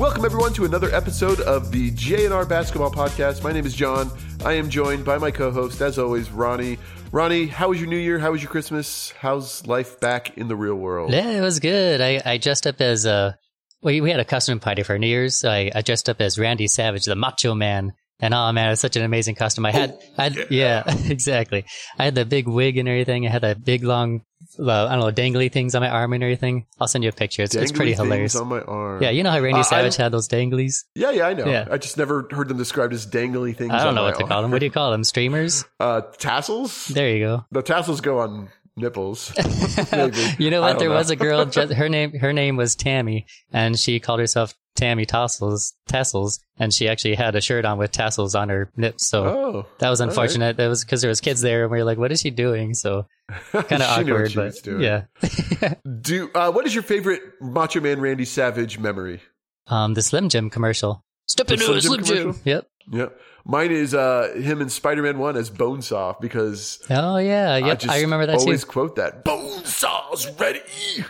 Welcome everyone to another episode of the JNR Basketball Podcast. My name is Jon. I am joined by my co-host, as always, Ronnie. Ronnie, how was your New Year? How was your Christmas? How's life back in the real world? Yeah, it was good. I, I dressed up as a. We, we had a costume party for New Year's. So I, I dressed up as Randy Savage, the Macho Man. And oh man, it was such an amazing costume. I had, I had, yeah, exactly. I had the big wig and everything. I had that big long, uh, I don't know, dangly things on my arm and everything. I'll send you a picture. It's, it's pretty things hilarious. on my arm. Yeah, you know how Randy Uh, Savage had those danglies? yeah, yeah, I know. Yeah. I just never heard them described as dangly things. I don't know what to call them. What do you call them? Streamers? Uh, tassels. There you go. The tassels go on nipples. You know what? There know. was a girl. Her name. Her name was Tammy, and she called herself Tammy Tassels. Tassels, and she actually had a shirt on with tassels on her nips. So Oh, that was all right. unfortunate. That was because there was kids there, and we were like, "What is she doing?" So kind of She knew what awkward, but yeah. Do uh, what is your favorite Macho Man Randy Savage memory? Um, the Slim Jim commercial. Step The into Slim a Jim Slim Jim. commercial? Yep. Yeah, mine is uh, him in Spider Man One as Bonesaw because Oh yeah. I Yep. just I, remember that always too. quote that Bonesaw's ready.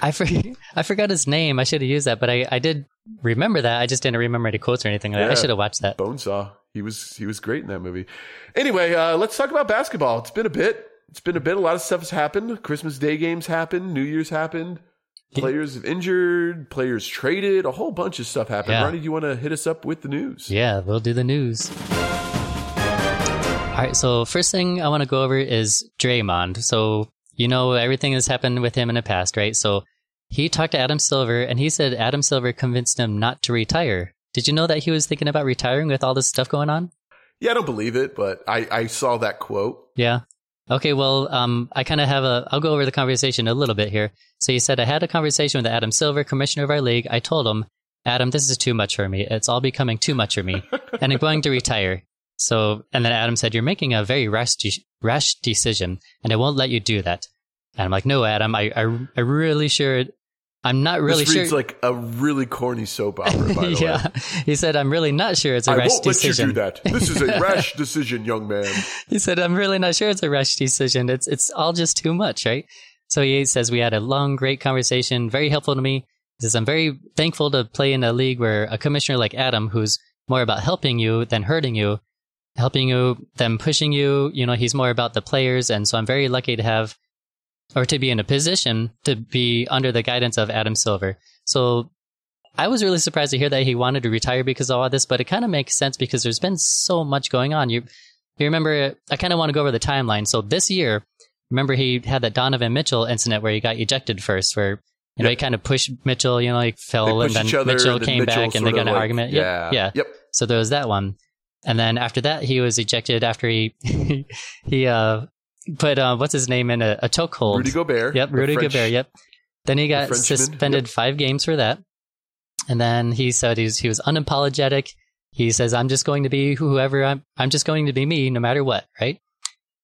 I for, I forgot his name. I should have used that, but I, I did remember that. I just didn't remember any quotes or anything. like that. I should have watched that. Bonesaw. He was he was great in that movie. Anyway, uh, let's talk about basketball. It's been a bit. It's been a bit. A lot of stuff has happened. Christmas Day games happened. New Year's happened. Players have injured. Players traded. A whole bunch of stuff happened. Yeah. Ronnie, do you want to hit us up with the news? Yeah, we'll do the news. All right, so first thing I want to go over is Draymond. So, you know, everything that's happened with him in the past, right? So, he talked to Adam Silver and he said Adam Silver convinced him not to retire. Did you know that he was thinking about retiring with all this stuff going on? Yeah, I don't believe it, but I, I saw that quote. Yeah. Okay, well, um, I kind of have a, I'll go over the conversation a little bit here. So you said, I had a conversation with Adam Silver, commissioner of our league. I told him, Adam, this is too much for me. It's all becoming too much for me. and I'm going to retire. So, and then Adam said, You're making a very rash, de- rash decision, and I won't let you do that. And I'm like, No, Adam, I, I, I really sure, I'm not really this sure. reads like a really corny soap opera, by the way. yeah. He said, I'm really not sure it's a I rash won't decision. let you do that. This is a rash decision, young man. He said, I'm really not sure it's a rash decision. It's it's all just too much, right? So he says we had a long, great conversation, very helpful to me. He says, I'm very thankful to play in a league where a commissioner like Adam, who's more about helping you than hurting you, helping you than pushing you, you know, he's more about the players. And so I'm very lucky to have or to be in a position to be under the guidance of Adam Silver. So I was really surprised to hear that he wanted to retire because of all this, but it kind of makes sense because there's been so much going on. You you remember, I kind of want to go over the timeline. So this year, remember he had that Donovan Mitchell incident where he got ejected first, where you know Yep. he kind of pushed Mitchell, you know, he fell and then other, Mitchell then came Mitchell back and they got an like- argument. Yeah, yeah. Yep. So there was that one, and then after that he was ejected after he he uh put uh, what's his name in a, a chokehold. Rudy Gobert. Yep, Rudy French- Gobert. Yep. Then he got suspended yep. five games for that, and then he said he was, he was unapologetic. He says, "I'm just going to be whoever I'm. I'm just going to be me, no matter what." Right.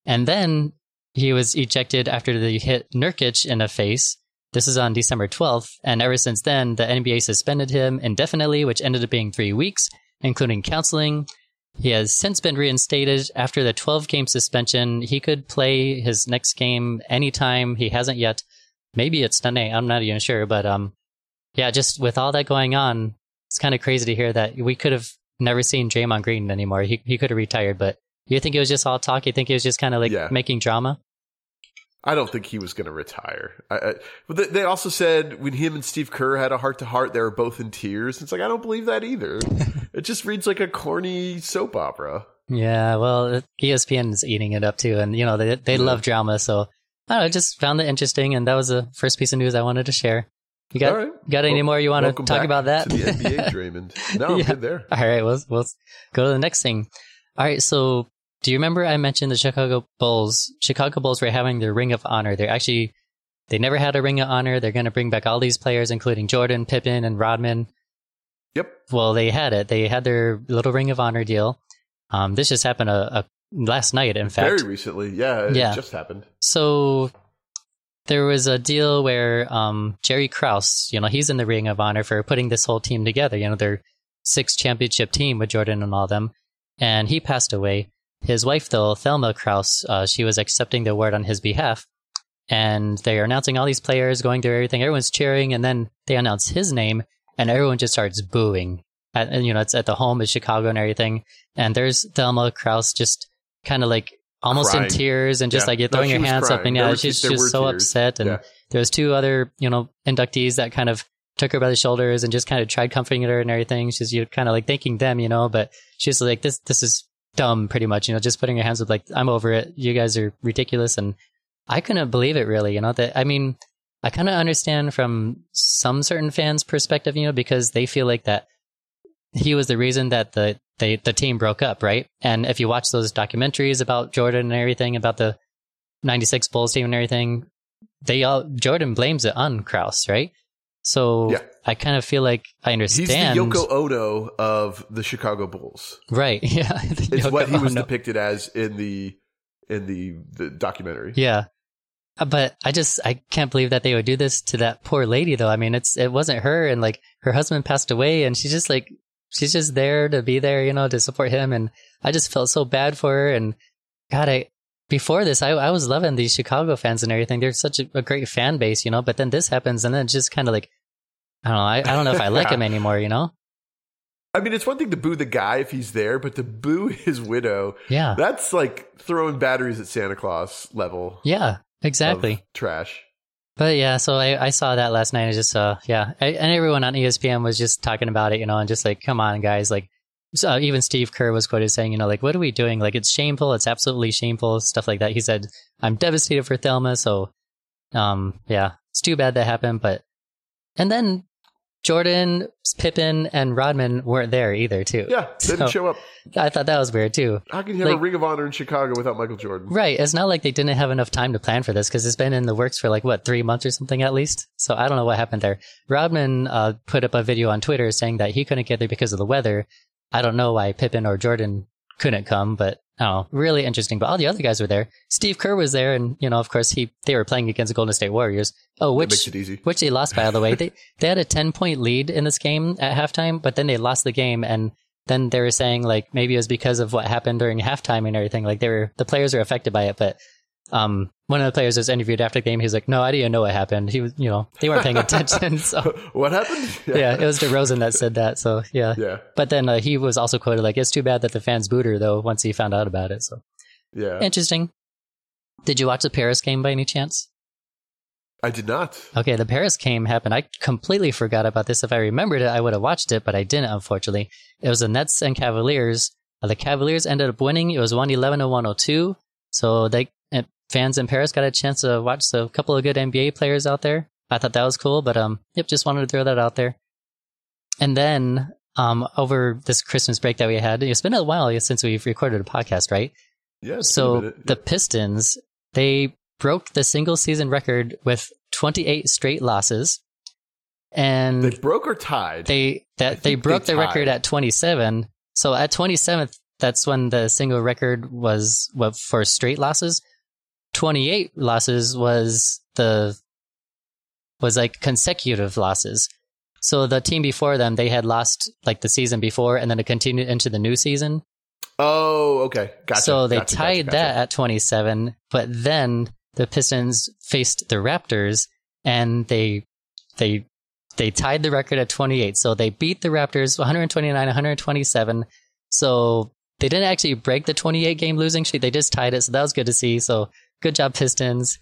And then he was ejected after they hit Nurkic in the face. This is on December 12th, and ever since then, the NBA suspended him indefinitely, which ended up being three weeks, including counseling. He has since been reinstated after the 12 game suspension. He could play his next game anytime. He hasn't yet. Maybe it's Sunday. I'm not even sure. But um, yeah, just with all that going on, it's kind of crazy to hear that we could have never seen Draymond Green anymore. He, he could have retired. But you think it was just all talk? You think it was just kind of like Yeah. making drama? I don't think he was going to retire. I, I, but they, also said when him and Steve Kerr had a heart to heart, they were both in tears. It's like I don't believe that either. it just reads like a corny soap opera. Yeah, well, ESPN is eating it up too, and you know they they Yeah. love drama. So I don't know, just found it interesting, and that was the first piece of news I wanted to share. You got right. got any Well, more you want to talk about that? to the NBA, Draymond? No, I'm Yeah. good there. All right, we'll, we'll go to the next thing. All right, so do you remember I mentioned the Chicago Bulls? Chicago Bulls were having their Ring of Honor. They're actually, they never had a Ring of Honor. They're going to bring back all these players, including Jordan, Pippen, and Rodman. Yep. Well, they had it. They had their little Ring of Honor deal. Um, this just happened a, a, last night, in fact. Very recently. Yeah, it Yeah. just happened. So there was a deal where um, Jerry Krause, you know, he's in the Ring of Honor for putting this whole team together. You know, their six championship team with Jordan and all them, and he passed away. His wife, though, Thelma Krause, uh, she was accepting the award on his behalf, and they are announcing all these players, going through everything. Everyone's cheering, and then they announce his name, and everyone just starts booing. at, and you know, it's at the home of Chicago and everything. And there's Thelma Krause just kind of like almost Crying. in tears and just Yeah. like you're throwing her was hands up and yeah, she's just so tears. upset. And Yeah. there's two other, you know, inductees that kind of took her by the shoulders and just kind of tried comforting her and everything. She's you kind of like thanking them, you know, but she's like, this, this is dumb pretty much, you know, just putting your hands up like, I'm over it. You guys are ridiculous. And I couldn't believe it really, you know, that, I mean, I kind of understand from some certain fans' perspective, you know, because they feel like that he was the reason that the they, the team broke up, right? And if you watch those documentaries about Jordan and everything, about the '96 Bulls team and everything, they all Jordan blames it on Krause, right? So Yeah. I kind of feel like I understand. He's the Yoko Ono of the Chicago Bulls. right? Yeah, It's what he was Ono. depicted as in the in the the documentary. Yeah. Uh, But I just I can't believe that they would do this to that poor lady though. I mean, it's it wasn't her and like her husband passed away and she's just like she's just there to be there, you know, to support him and I just felt so bad for her and god, I before this I I was loving these Chicago fans and everything. They're such a, a great fan base, you know, but then this happens and then it's just kind of like I don't know. I, I don't know if I like him anymore, you know? I mean, it's one thing to boo the guy if he's there, but to boo his widow, Yeah. that's like throwing batteries at Santa Claus level. Yeah, exactly. trash. But yeah, so I, I saw that last night. I just uh yeah, I, and everyone on ESPN was just talking about it, you know, and just like, come on, guys, like. So even Steve Kerr was quoted saying, you know, like, what are we doing? Like, it's shameful. It's absolutely shameful. Stuff like that. He said, "I'm devastated for Thelma." So, um, yeah, it's too bad that happened. But and then Jordan, Pippen, and Rodman weren't there either, too. Yeah, they didn't So- show up. I thought that was weird too. How can you have like- a Ring of Honor in Chicago without Michael Jordan? Right. It's not like they didn't have enough time to plan for this because it's been in the works for like what three months or something at least. So I don't know what happened there. Rodman uh, put up a video on Twitter saying that he couldn't get there because of the weather. I don't know why Pippen or Jordan couldn't come, but oh, really interesting. But all the other guys were there. Steve Kerr was there, and you know, of course, he they were playing against the Golden State Warriors. Oh, which it easy. which they lost by the way. They they had a ten point lead in this game at halftime, but then they lost the game and then they were saying like maybe it was because of what happened during halftime and everything. Like they were the players were affected by it, but um one of the players was interviewed after the game. He was like, "No, I didn't know what happened. He was, you know, they weren't paying attention." so what happened? yeah, it was DeRozan that said that. So yeah, yeah, but then uh, he was also quoted like, "It's too bad that the fans booed her though once he found out about it." So yeah. interesting. Did you watch the Paris game by any chance? I did not. Okay, the Paris game happened. I completely forgot about this. If I remembered it, I would have watched it, but I didn't, unfortunately. It was the Nets and Cavaliers. Uh, the Cavaliers ended up winning. It was 111 to 102. So they fans in Paris got a chance to watch a couple of good NBA players out there. I thought that was cool, but um, yep, just wanted to throw that out there. And then um, over this Christmas break that we had, it's been a while since we've recorded a podcast, right? Yeah. it's been a So the Pistons, they broke the single season record with 28 straight losses. And they broke or tied. They that they broke they the record at 27. So at 27th, that's when the single record was what for straight losses. 28 losses was the was like consecutive losses. So the team before them, they had lost like the season before, and then it continued into the new season. oh, okay. Gotcha. So they gotcha, tied gotcha, that gotcha. at 27, but then the Pistons faced the Raptors and they they they tied the record at 28. So they beat the Raptors 129 127. So they didn't actually break the 28 game losing streak. They just tied it. So that was good to see. So good job Pistons.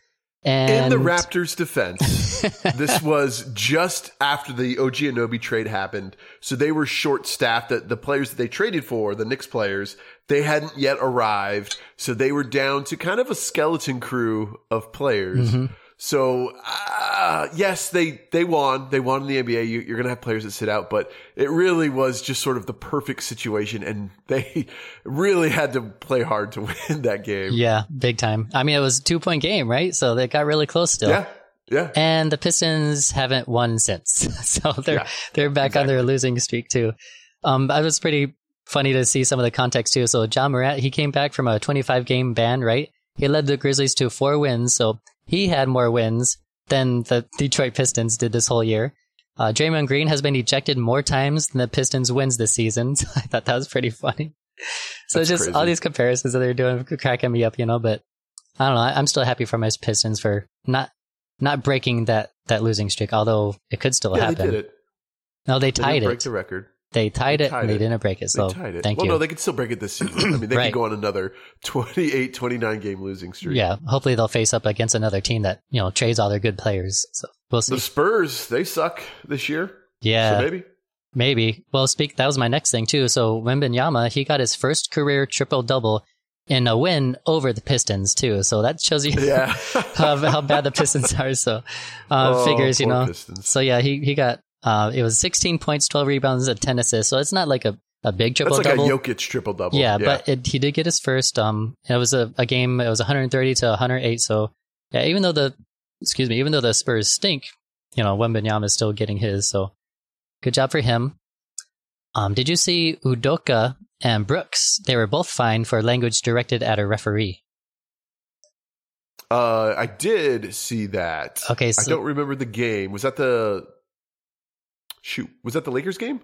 And In the Raptors' defense, this was just after the OG Anunoby trade happened. So they were short staffed. That the players that they traded for, the Knicks players, they hadn't yet arrived. So they were down to kind of a skeleton crew of players. Mhm. So, uh, yes, they, they won. They won in the NBA. You, you're going to have players that sit out, but it really was just sort of the perfect situation. And they really had to play hard to win that game. yeah, big time. I mean, it was a two point game, right? So they got really close still. Yeah. Yeah. and the Pistons haven't won since. so they're Yeah, they're back on their losing streak too. Um, I was pretty funny to see some of the context too. So Ja Morant, he came back from a 25 game ban, right? He led the Grizzlies to four wins, so he had more wins than the Detroit Pistons did this whole year. Uh, Draymond Green has been ejected more times than the Pistons wins this season. So I thought that was pretty funny. So That's just all these comparisons that they're doing cracking me up, you know. But I don't know. I'm still happy for my Pistons for not not breaking that that losing streak. Although it could still Yeah, happen. they did it. No, they They tied break it. the record. They tied They it tied and they it. didn't break it. So They tied it. thank well, you. no, they could still break it this season. I mean, they Right. could go on another 28, 29 game losing streak. yeah, hopefully they'll face up against another team that you know trades all their good players. So we'll see. The Spurs, they suck this year. yeah, So maybe. maybe. Well, speak. That was my next thing too. So Wembanyama, he got his first career triple double in a win over the Pistons too. So that shows you Yeah. how, how bad the Pistons are. So uh, Oh, figures, you know. Pistons. So yeah, he he got uh, it was 16 points, 12 rebounds, and 10 assists. So it's not like a, a big triple That's like double. a Jokic triple double. yeah, but it, he did get his first. Um, it was a, a game. It was 130 to 108. So yeah, even though the excuse me, even though the Spurs stink, you know, Wembanyama is still getting his. So good job for him. Um, did you see Udoka and Brooks? They were both fined for language directed at a referee. Uh, I did see that. Okay, I don't remember the game. Was that the shoot? Was that the Lakers game?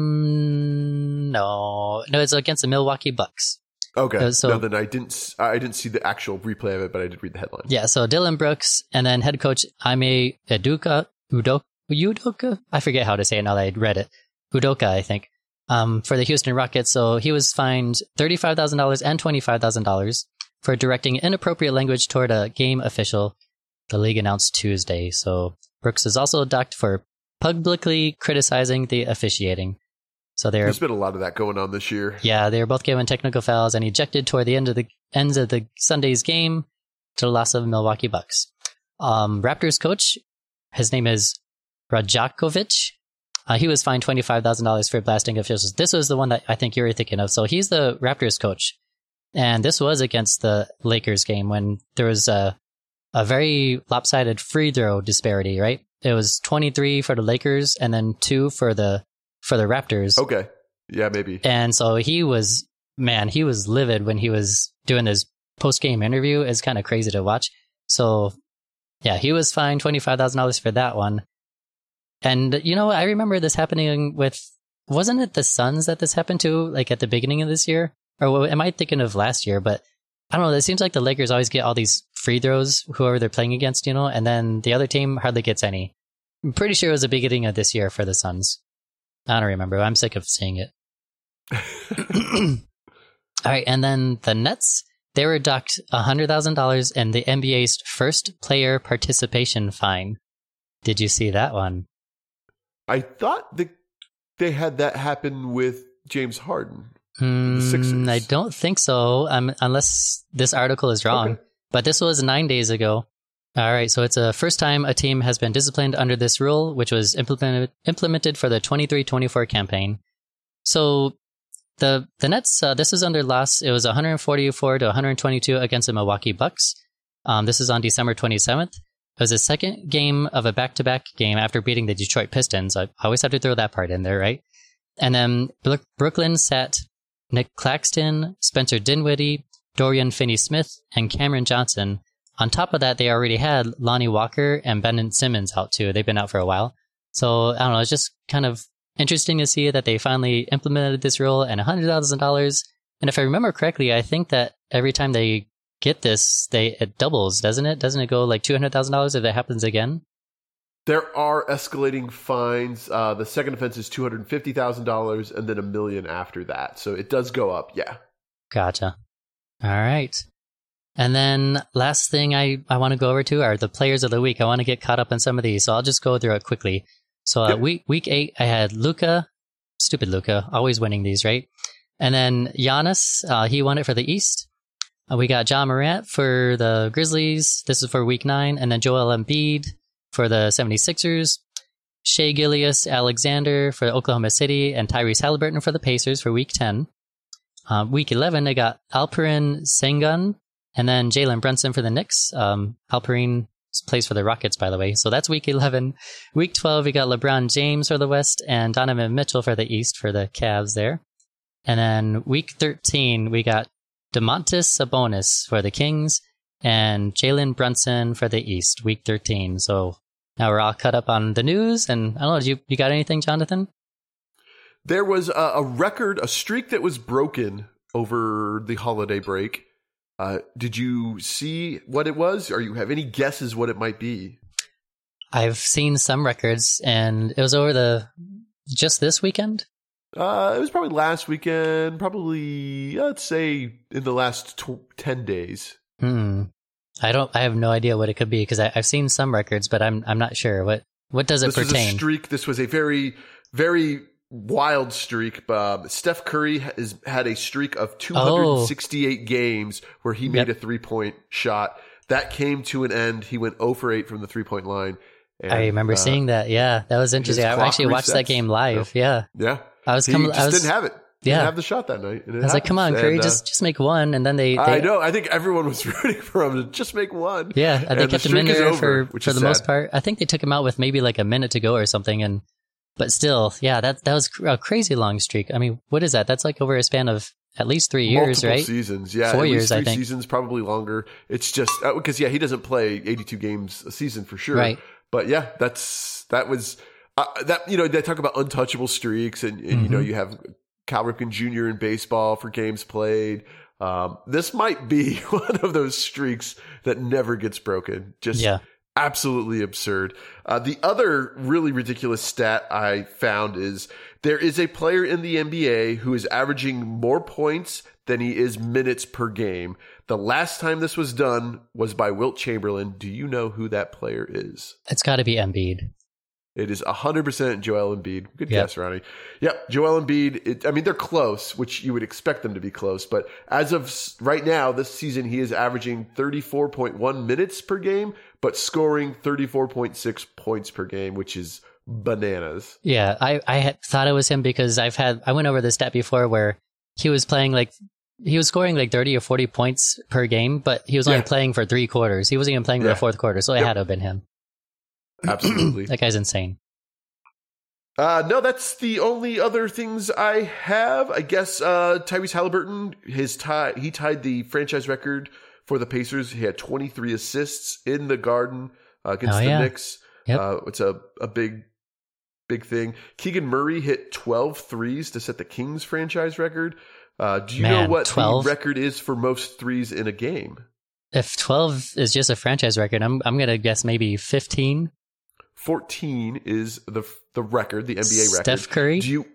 um, no, no, it's against the Milwaukee Bucks. Okay. Uh, so- no, then I didn't. I didn't see the actual replay of it, but I did read the headline. Yeah, so Dillon Brooks and then head coach Aime Udoka, Udoka, Udoka? I forget how to say it now that I read it. Udoka, I think, um, for the Houston Rockets. So he was fined $35,000 and $25,000 for directing inappropriate language toward a game official, the league announced Tuesday. So Brooks is also docked for publicly criticizing the officiating. So they're There's been a lot of that going on this year. yeah, they were both given technical fouls and ejected toward the end of the ends of the Sunday's game to the loss of Milwaukee Bucks. Um, Raptors coach, his name is Rajakovic. Uh, he was fined twenty five thousand dollars for blasting officials. This was the one that I think you were thinking of. So he's the Raptors coach, and this was against the Lakers game when there was a a very lopsided free throw disparity. Right, it was twenty three for the Lakers and then two for the for the Raptors. Okay. Yeah, maybe. And so he was, man, he was livid when he was doing this post game interview. It's kind of crazy to watch. So, yeah, he was fined $25,000 for that one. And, you know, I remember this happening with, wasn't it the Suns that this happened to, like at the beginning of this year? Or am I thinking of last year? But I don't know. It seems like the Lakers always get all these free throws, whoever they're playing against, you know, and then the other team hardly gets any. I'm pretty sure it was the beginning of this year for the Suns. I don't remember. I'm sick of seeing it. All right, and then the Nets, they were docked $100,000 in the NBA's first player participation fine. Did you see that one? I thought that they had that happen with James Harden. Sixers. I don't think so, um, unless this article is wrong. Okay. But this was nine days ago. All right, so it's a first time a team has been disciplined under this rule, which was implemented implemented for the 23-24 campaign. So the the Nets, uh, this is under loss. It was 144 to 122 against the Milwaukee Bucks. Um, this is on December 27th. It was the second game of a back to back game after beating the Detroit Pistons. I always have to throw that part in there, right? And then Brooklyn sat Nic Claxton, Spencer Dinwiddie, Dorian Finney Smith, and Cameron Johnson. On top of that, they already had Lonnie Walker and Ben Simmons out too. They've been out for a while. So I don't know. It's just kind of interesting to see that they finally implemented this rule and $100,000. And if I remember correctly, I think that every time they get this, they it doubles, doesn't it? Doesn't it go like $200,000 if it happens again? There are escalating fines. Uh, the second offense is two hundred fifty thousand dollars, and then a million after that. So it does go up. Yeah. Gotcha. All right. And then last thing I, I want to go over to are the players of the week. I want to get caught up on some of these, so I'll just go through it quickly. So uh, Yep. week week eight, I had Luka, stupid Luka, always winning these, right? And then Giannis, uh, he won it for the East. Uh, we got Ja Morant for the Grizzlies. This is for week nine. And then Joel Embiid for the 76ers. Shai Gilgeous-Alexander for Oklahoma City. And Tyrese Halliburton for the Pacers for week 10. Um, week 11, I got Alperen Sengun and then Jalen Brunson for the Knicks. Um, Alperen plays for the Rockets, by the way. So that's week 11. Week 12, we got LeBron James for the West and Donovan Mitchell for the East for the Cavs there. And then week 13, we got Domantas Sabonis for the Kings and Jalen Brunson for the East, week 13. So now we're all cut up on the news. And I don't know, you, you got anything, Jonathan? There was a, a record, a streak that was broken over the holiday break. Uh, did you see what it was, or you have any guesses what it might be? I've seen some records, and it was over the just this weekend? Uh, it was probably last weekend. Probably let's say in the last tw- ten days. Hmm. I don't. I have no idea what it could be because I've seen some records, but I'm I'm not sure what what does it this pertain. was a streak. This was a very very wild streak. Uh, Steph Curry has had a streak of 268 oh. games where he made yep. a three point shot. That came to an end. He went 0 for 8 from the three point line. And, I remember uh, seeing that. Yeah, that was interesting. I actually watched that game live. Yeah. Yeah. I was coming. I was, didn't have it. Yeah, Didn't have the shot that night. I was like, "Come on, Curry, and, uh, just just make one." And then they, they, I know. I think everyone was rooting for him to just make one. Yeah, they and kept the him in there over, for for the sad. most part. I think they took him out with maybe like a minute to go or something, and but still, yeah, that that was a crazy long streak. I mean, what is that? That's like over a span of at least three years, Multiple right? Seasons, yeah, four years. I think seasons, probably longer. It's just because uh, yeah, he doesn't play eighty-two games a season for sure, right? But yeah, that's that was uh, that you know they talk about untouchable streaks, and, and mm-hmm. you know mm-hmm. you have Cal Ripken Jr. in baseball for games played. Um, this might be one of those streaks that never gets broken. Just yeah. Absolutely absurd. Uh, the other really ridiculous stat I found is there is a player in the NBA who is averaging more points than he is minutes per game. The last time this was done was by Wilt Chamberlain. Do you know who that player is? It's got to be Embiid. It is 100% Joel Embiid. Good yep. guess, Ronnie. Yep, Joel Embiid. It, I mean, they're close, which you would expect them to be close. But as of right now, this season, he is averaging 34.1 minutes per game, but scoring 34.6 points per game, which is bananas. Yeah, I, I had thought it was him because I've had, I went over this stat before where he was playing like, he was scoring like 30 or 40 points per game, but he was only yeah. playing for three quarters. He wasn't even playing for the fourth quarter, so it yep. had to have been him. Absolutely. that guy's insane. Uh, no, that's the only other things I have. I guess uh, Tyrese Halliburton, his tie, he tied the franchise record for the Pacers. He had 23 assists in the Garden uh, against oh, the yeah. Knicks. Yep. Uh, it's a, a big, big thing. Keegan Murray hit 12 threes to set the Kings franchise record. Uh, do you Man, know what 12? the record is for most threes in a game? If 12 is just a franchise record, I'm I'm gonna guess maybe 15. 14 is the the record, the NBA Steph record. Steph Curry? Do you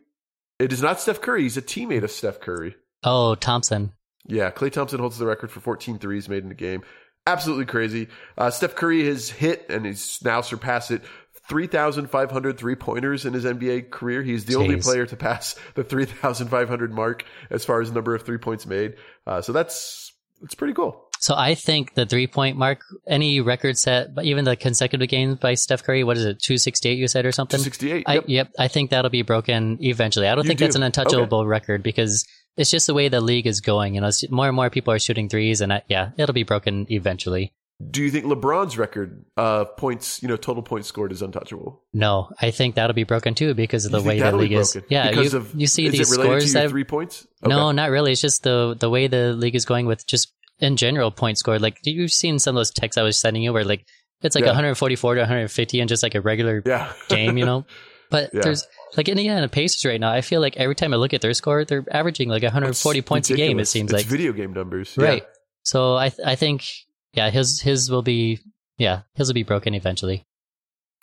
It is not Steph Curry, he's a teammate of Steph Curry. Oh, Thompson. Yeah, Klay Thompson holds the record for 14 threes made in a game. Absolutely crazy. Uh, Steph Curry has hit and he's now surpassed it 3,500 three pointers in his NBA career. He's the Jeez. only player to pass the 3,500 mark as far as number of three points made. Uh, so that's, it's pretty cool. So I think the three point mark, any record set, but even the consecutive games by Steph Curry, what is it, 268 you said or something? 268. Yep. I, yep. I think that'll be broken eventually. I don't you think do. that's an untouchable okay. record because it's just the way the league is going. You know, more and more people are shooting threes and I, yeah, it'll be broken eventually. Do you think LeBron's record of points, you know, total points scored is untouchable? No, I think that'll be broken too because of the way the league is. Yeah, because you, of, you see these scores that three points. Okay. No, not really. It's just the the way the league is going with just in general point scored. Like you've seen some of those texts I was sending you where like it's like yeah. 144 to 150 and just like a regular yeah. game, you know. But yeah. there's like Indiana Pacers right now. I feel like every time I look at their score, they're averaging like 140 it's points ridiculous. a game. It seems it's like video game numbers, right? So I th- I think yeah, his his will be yeah his will be broken eventually.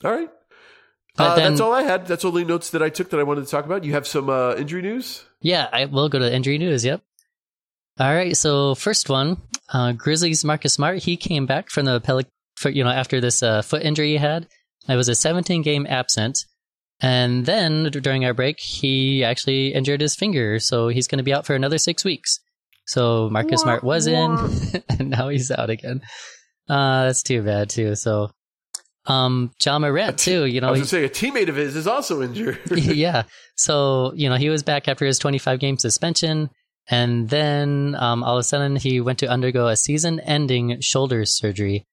All right. Uh, then, that's all I had. That's all the notes that I took that I wanted to talk about. You have some uh, injury news? Yeah, I will go to injury news. Yep. All right, so first one, uh, Grizzlies Marcus Smart. He came back from the Pelic, for, you know, after this uh, foot injury he had. It was a 17 game absent, and then during our break, he actually injured his finger, so he's going to be out for another six weeks. So Marcus what? Smart was in, and now he's out again. Uh, that's too bad too. So, um, Ja Morant too. You know, I was going to say a teammate of his is also injured. yeah. So you know he was back after his 25 game suspension. And then um, all of a sudden, he went to undergo a season ending shoulder surgery.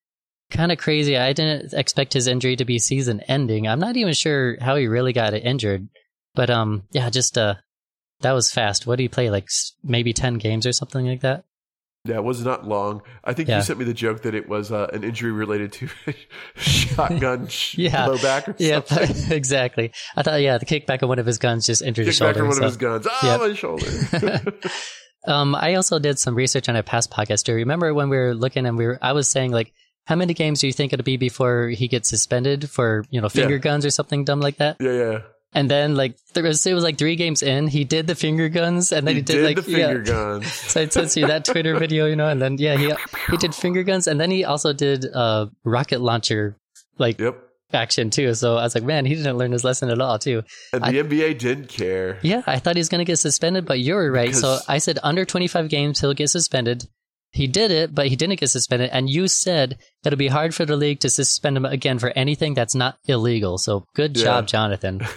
Kind of crazy. I didn't expect his injury to be season ending. I'm not even sure how he really got it injured. But um, yeah, just uh, that was fast. What did he play? Like maybe 10 games or something like that? Yeah, it was not long. I think yeah. you sent me the joke that it was uh, an injury related to shotgun yeah. low back or yeah, exactly. I thought, yeah, the kickback of one of his guns just injured his shoulder. Back one so. of his guns. Oh, yep. my shoulder. um, I also did some research on a past podcast. Do you remember when we were looking and we were, I was saying like, how many games do you think it'll be before he gets suspended for, you know, finger yeah. guns or something dumb like that? Yeah, yeah. And then like there was it was like three games in, he did the finger guns, and then he, he did, did like the finger yeah. guns. So I sent you that Twitter video, you know, and then yeah, he he did finger guns, and then he also did uh rocket launcher like Yep. action too. So I was like, man, he didn't learn his lesson at all too. And the NBA didn't care. Yeah, I thought he was gonna get suspended, but you were right. so I said under twenty five games he'll get suspended. He did it, but he didn't get suspended. And you said it'll be hard for the league to suspend him again for anything that's not illegal. So good Yeah. job, Jonathan.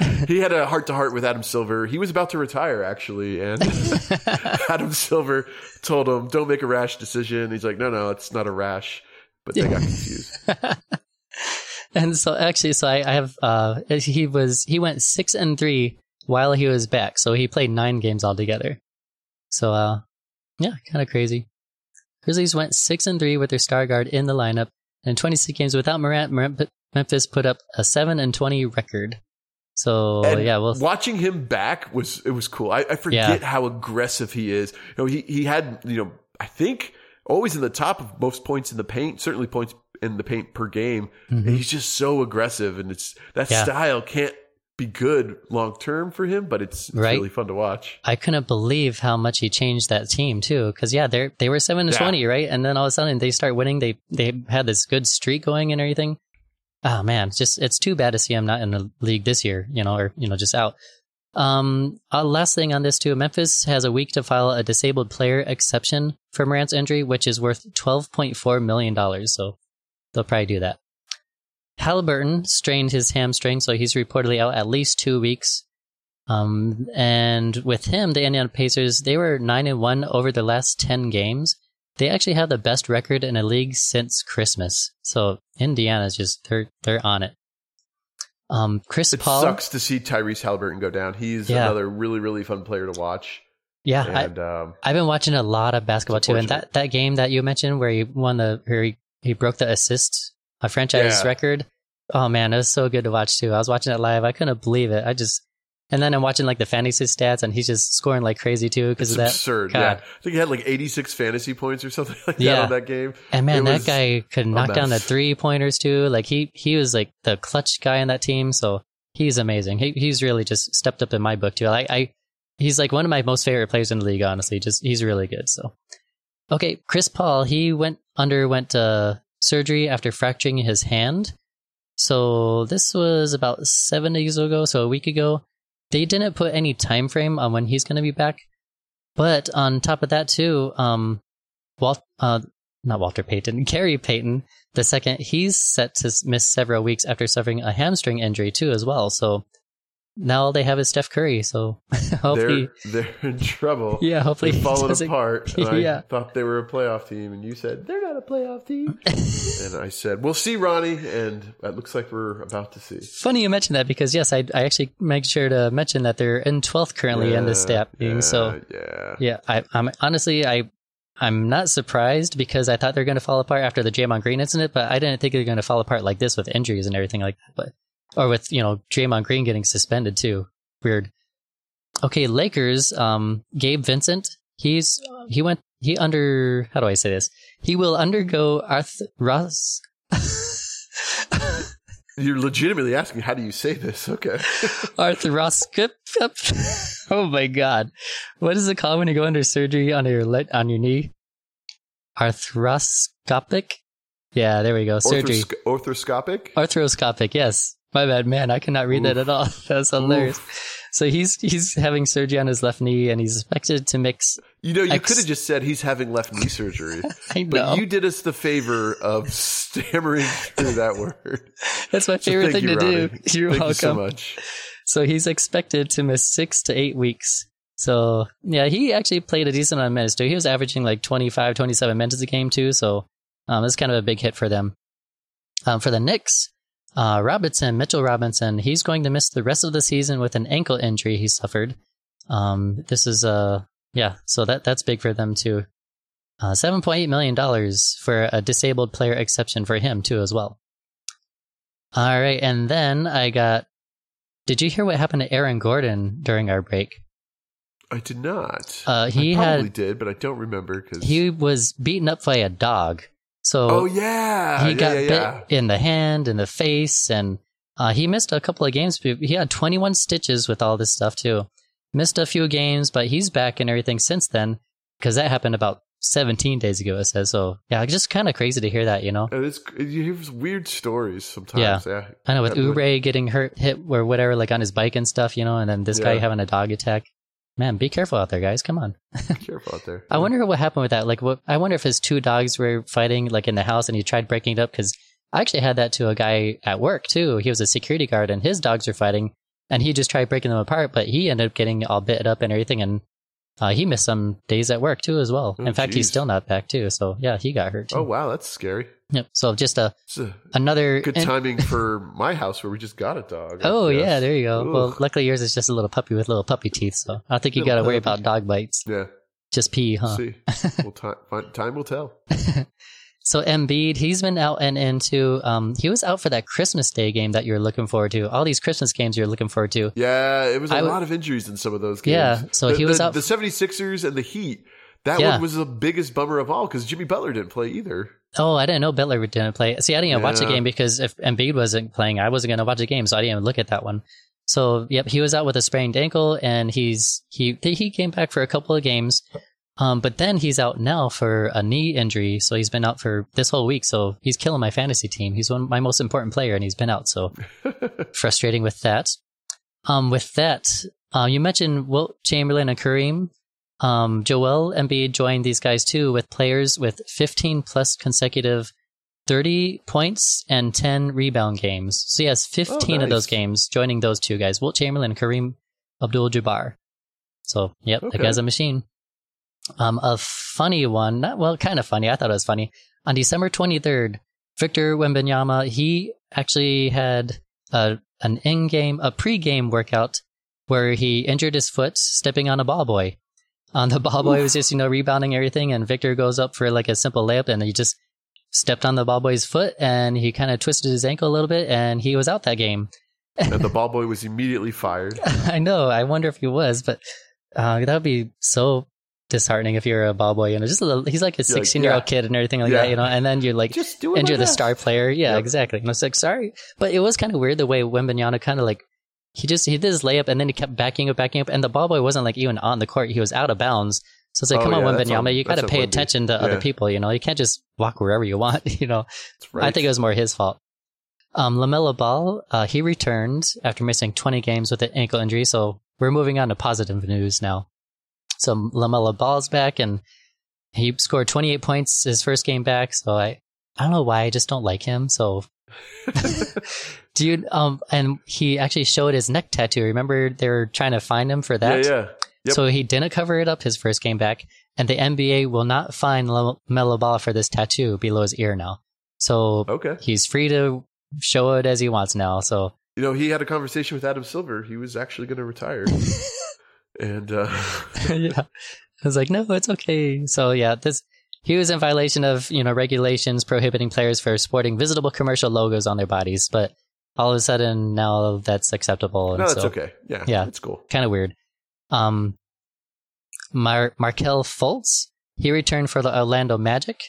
he had a heart to heart with Adam Silver. He was about to retire actually, and Adam Silver told him, "Don't make a rash decision." He's like, "No, no, it's not a rash." But they got confused. And so actually, so I, I have uh he was he went six and three while he was back. So he played nine games altogether. So uh yeah, kind of crazy. Grizzlies went six and three with their star guard in the lineup, and 26 games without Morant. Memphis put up a seven and 20 record. So And yeah, well, watching him back was it was cool. I, I forget Yeah. how aggressive he is. You know, he he had you know I think always in the top of most points in the paint, certainly points in the paint per game. And he's just so aggressive, and it's that Mm-hmm. Yeah. style can't be good long term for him, but it's, it's Right. really fun to watch. I couldn't believe how much he changed that team too. Because yeah, they they were seven and Yeah. twenty, right? And then all of a sudden they start winning. They they had this good streak going and everything. Oh man, it's just it's too bad to see him not in the league this year, you know, or you know, just out. Um, uh, last thing on this too, Memphis has a week to file a disabled player exception for Morant's injury, which is worth twelve point four million dollars. So they'll probably do that. Halliburton strained his hamstring, so he's reportedly out at least two weeks. Um, and with him, the Indiana Pacers, they were nine and one over the last ten games. They actually have the best record in the league since Christmas. So Indiana's just they're they're on it. Um, Chris It Paul, sucks to see Tyrese Halliburton go down. He's Yeah. another really really fun player to watch. yeah, I, um, I've been watching a lot of basketball too, and that, that game that you mentioned where he won the where he, he broke the assist a franchise Yeah. record. Oh man, it was so good to watch too. I was watching it live. I couldn't believe it. I just and then I'm watching like the fantasy stats, and he's just scoring like crazy too because of that. absurd. God. Yeah, I think he had like 86 fantasy points or something like that Yeah. on that game. And man, It that guy could knock down the three pointers too. Like he he was like the clutch guy on that team. So he's amazing. He he's really just stepped up in my book too. I, I he's like one of my most favorite players in the league. Honestly, just he's really good. So okay, Chris Paul he went underwent uh, surgery after fracturing his hand. So this was about seven days ago. So a week ago. They didn't put any time frame on when he's going to be back. But on top of that too, um, Walt, uh, not Walter Payton, Gary Payton the second, he's set to miss several weeks after suffering a hamstring injury too, as well. So now all they have is Steph Curry. So hopefully, They're they're in trouble. yeah, hopefully They've fallen apart. And I Yeah. thought they were a playoff team, and you said they're not a playoff team. and I said, "We'll see, Ronnie." And it looks like we're about to see. Funny you mentioned that because yes, I I actually make sure to mention that they're in twelfth currently in the stat being yeah, so. yeah. Yeah, I, I'm honestly I I'm not surprised because I thought they're going to fall apart after the Draymond Green incident, but I didn't think they're going to fall apart like this with injuries and everything like that. But or with you know Draymond Green getting suspended too. Weird. Okay, Lakers. Um, Gabe Vincent. He's he went he under how do I say this? He will undergo arth. You're legitimately asking, "How do you say this?" Okay. arthroscop. oh my god, what is it called when you go under surgery on your leg on your knee? Arthroscopic. Yeah, there we go. Surgery. Orthosc- orthoscopic. Arthroscopic. Yes. My bad, man. I cannot read that at all. That's hilarious. So he's he's having surgery on his left knee, and he's expected to mix. You know, you Ex- could have just said he's having left knee surgery, I know. but you did us the favor of stammering through that word. that's my favorite thank thing you, to do. You're Thank welcome. you so much. So he's expected to miss six to eight weeks. So yeah, he actually played a decent amount of minutes too. He was averaging like 25, 27 minutes a game too. So um, it's kind of a big hit for them. Um, for the Knicks, uh, Robinson, Mitchell Robinson, he's going to miss the rest of the season with an ankle injury he suffered. Um, this is uh yeah, so that that's big for them too. Uh, seven point eight million dollars for a disabled player exception for him too as well. All right, and then I got did you hear what happened to Aaron Gordon during our break? I did not. Uh, he I probably had did, but I don't remember because he was beaten up by a dog. So Oh yeah, he yeah, got yeah, yeah. bit in the hand, in the face, and Uh, he missed a couple of games. He had 21 stitches with all this stuff too. Missed a few games, but he's back and everything since then because that happened about 17 days ago. It says so. Yeah, just kind of crazy to hear that. You know. And it's you hear weird stories sometimes. Yeah, I know with Oubre getting hurt, hit or whatever, like on his bike and stuff. You know, and then this guy having a dog attack. Man, be careful out there, guys. Come on. Be careful out there. I wonder what happened with that. Like, what? I wonder if his two dogs were fighting, like in the house, and he tried breaking it up. Because I actually had that to a guy at work too. He was a security guard, and his dogs were fighting, and he just tried breaking them apart, but he ended up getting all bit up and everything, and uh, he missed some days at work too as well. Oh, in fact, he's still not back too. So yeah, he got hurt too. Oh wow, that's scary. Yep. So just a a another good and- timing for my house where we just got a dog. Oh yeah, there you go. Well, luckily yours is just a little puppy with little puppy teeth, so I don't think you got to worry about dog bites. yeah. Just pee, huh? See, well, time, time will tell. So Embiid, he's been out and into. Um, he was out for that Christmas Day game that you're looking forward to. All these Christmas games you're looking forward to. Yeah, it was a I lot of injuries in some of those games. Yeah, so the, he was the, out- The 76ers and the Heat. That Yeah. one was the biggest bummer of all because Jimmy Butler didn't play either. Oh, I didn't know Butler didn't play. See, I didn't even watch the game because if Embiid wasn't playing, I wasn't going to watch the game, so I didn't even look at that one. So, yep, he was out with a sprained ankle, and he's he he came back for a couple of games, um, but then he's out now for a knee injury. So he's been out for this whole week. So he's killing my fantasy team. He's one my most important player, and he's been out. So frustrating with that. Um, with that, uh, you mentioned Wilt Chamberlain and Kareem. Um, Joel Embiid joined these guys too with players with 15 plus consecutive 30 points and 10 rebound games. So he has 15 of those games joining those two guys, Wilt Chamberlain and Kareem Abdul-Jabbar. So, yep, Okay. the guy's a machine. Um, a funny one, not well, kind of funny. I thought it was funny. On December 23rd, Victor Wembanyama, he actually had a, an in-game, a pre-game workout where he injured his foot stepping on a ball boy. On the ball boy Oof. was just, you know, rebounding everything, and Victor goes up for like a simple layup, and he just stepped on the ball boy's foot, and he kind of twisted his ankle a little bit, and he was out that game. and the ball boy was immediately fired. I know. I wonder if he was, but uh, that would be so disheartening if you're a ball boy. You know, just a little, he's like a You're like, 16 year old yeah. kid and everything like Yeah. that. You know, and then you're like Just do it. injure my the best. star player. Yeah, Yep. exactly. And I was like, sorry, but it was kind of weird the way Wembanyama kind of like he just he did his layup and then he kept backing up, backing up, and the ball boy wasn't like even on the court. He was out of bounds. So it's like, Oh, come on, yeah, on- you got to pay attention to other people. You know, you can't just walk wherever you want. You know, right. I think it was more his fault. Um, LaMelo Ball, uh, he returned after missing 20 games with an ankle injury. So we're moving on to positive news now. So LaMelo Ball's back and he scored 28 points his first game back. So I, I don't know why I just don't like him. So do you, um, and he actually showed his neck tattoo. Remember they were trying to find him for that? Yeah, yeah. Yep. So he didn't cover it up his first game back, and the NBA will not fine LaMelo Ball for this tattoo below his ear now. So Okay. he's free to show it as he wants now. So You know, he had a conversation with Adam Silver. He was actually going to retire. and uh, yeah, I was like, no, it's okay. So yeah, this he was in violation of you know regulations prohibiting players for sporting visible commercial logos on their bodies, but all of a sudden now that's acceptable. no, that's so, okay. Yeah, Yeah. it's cool. kind of weird. Um, Mar- Markelle Fultz, he returned for the Orlando Magic,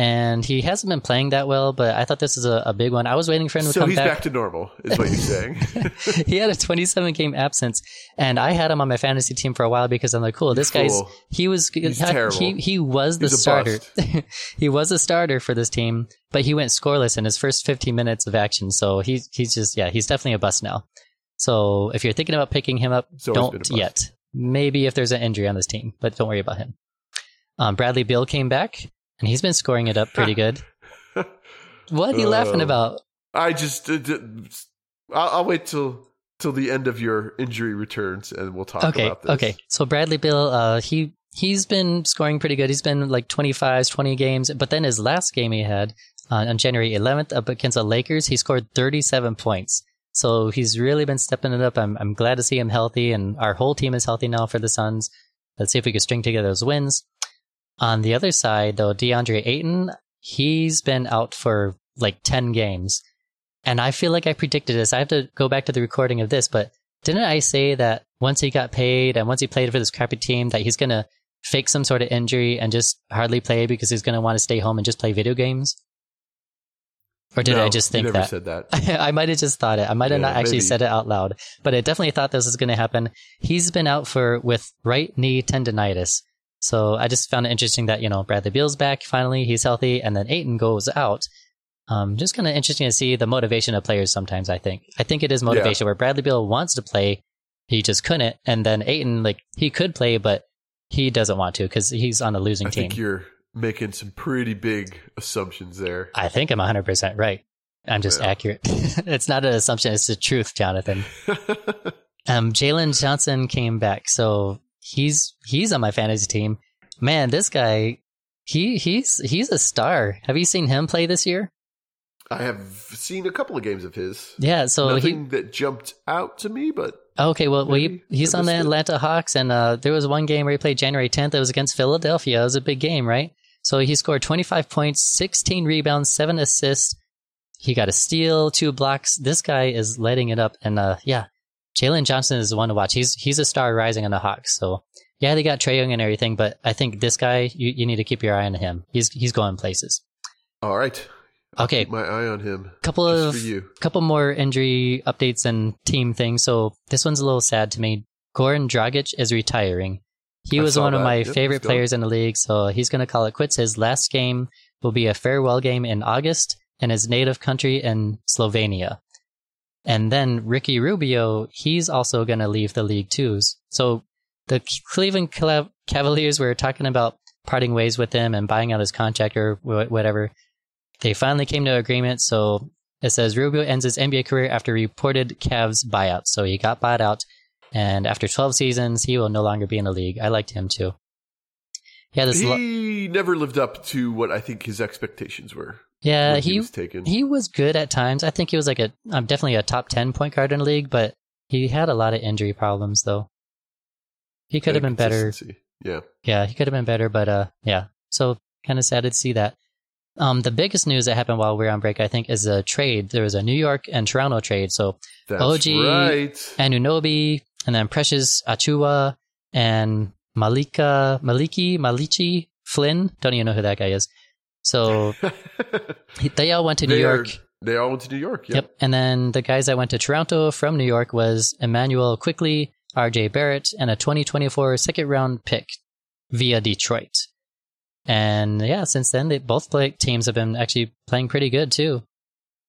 and he hasn't been playing that well. But I thought this is a, a big one. I was waiting for him to So come back. So he's back. to normal, is what you're saying. he had a 27 game absence, and I had him on my fantasy team for a while because I'm like, cool, this guy's he was He's he, terrible. he was the starter. he was a starter for this team, but he went scoreless in his first 15 minutes of action. So he's he's just yeah, he's definitely a bust now. So if you're thinking about picking him up, He's always been a don't yet. Maybe if there's an injury on this team, but don't worry about him. Um, Bradley Beal came back, and he's been scoring it up pretty good. What are you laughing Oh. about? I just, uh, d- I'll, I'll wait till till the end of your injury returns, and we'll talk Okay, about this. okay. So Bradley Beal, uh, he he's been scoring pretty good. He's been like 25, 20 games, but then his last game he had uh, on January 11th up against the Lakers, he scored 37 points. So he's really been stepping it up. I'm I'm glad to see him healthy, and our whole team is healthy now for the Suns. Let's see if we can string together those wins. On the other side, though, DeAndre Ayton, he's been out for like 10 games. And I feel like I predicted this. I have to go back to the recording of this, but didn't I say that once he got paid and once he played for this crappy team, that he's going to fake some sort of injury and just hardly play because he's going to want to stay home and just play video games? Or did No, I just think never that? said that. I might have just thought it. I might have Yeah, not actually maybe. said it out loud, but I definitely thought this was going to happen. He's been out for with right knee tendonitis. So I just found it interesting that, you know, Bradley Beal's back finally, he's healthy, and then Ayton goes out. Um, just kind of interesting to see the motivation of players sometimes, I think. I think it is motivation where Bradley Beal wants to play, he just couldn't. And then Ayton, like, he could play, but he doesn't want to because he's on a losing I team. think you're making some pretty big assumptions there. I think I'm 100% right. I'm just Yeah. accurate. it's not an assumption, it's the truth, Jonathan. Um, Jalen Johnson came back, so he's he's on my fantasy team. Man, this guy, he he's he's a star. Have you seen him play this year? I have seen a couple of games of his. Yeah, so Nothing that jumped out to me, but okay. Well, well he, he's on the. Atlanta Hawks, and uh, there was one game where he played January 10th. It was against Philadelphia. It was a big game, right? So he scored 25 points, 16 rebounds, seven assists. He got a steal, two blocks. This guy is letting it up, and uh, yeah, Jalen Johnson is the one to watch. He's he's a star rising on the Hawks. So yeah, they got Trae Young and everything, but I think this guy, you, you need to keep your eye on him. He's he's going places. all right. I'll Okay. keep my eye on him. Couple Just of for you. couple more injury updates and team things. So this one's a little sad to me. Goran Dragic is retiring. He I was one of my Yep, favorite players in the league, so he's going to call it quits. His last game will be a farewell game in August in his native country in Slovenia. And then Ricky Rubio, he's also going to leave the league too. So the Cleveland Cavaliers were talking about parting ways with him and buying out his contract or whatever. They finally came to an agreement. So it says Rubio ends his NBA career after reported Cavs buyout. So he got bought out. And after 12 seasons, he will no longer be in the league. I liked him too. Yeah, this lo- He never lived up to what I think his expectations were. Yeah, he, he was taken. he was good at times. I think he was like a um, definitely a top 10 point guard in the league, but he had a lot of injury problems though. He could have been better. Yeah. Yeah, he could have been better, but uh, yeah. So kind of sad to see that. Um, the biggest news that happened while we were on break, I think, is a trade. There was a New York and Toronto trade. So That's OG right. Anunoby, and then Precious Achiuwa and Malika Maliki Malachi Flynn. Don't even know who that guy is. So they all went to New They are- York. They all went to New York. Yep. Yep. And then the guys that went to Toronto from New York was Immanuel Quickley, RJ Barrett, and a 2024 second round pick via Detroit. And yeah, since then, they, both play, teams have been actually playing pretty good too.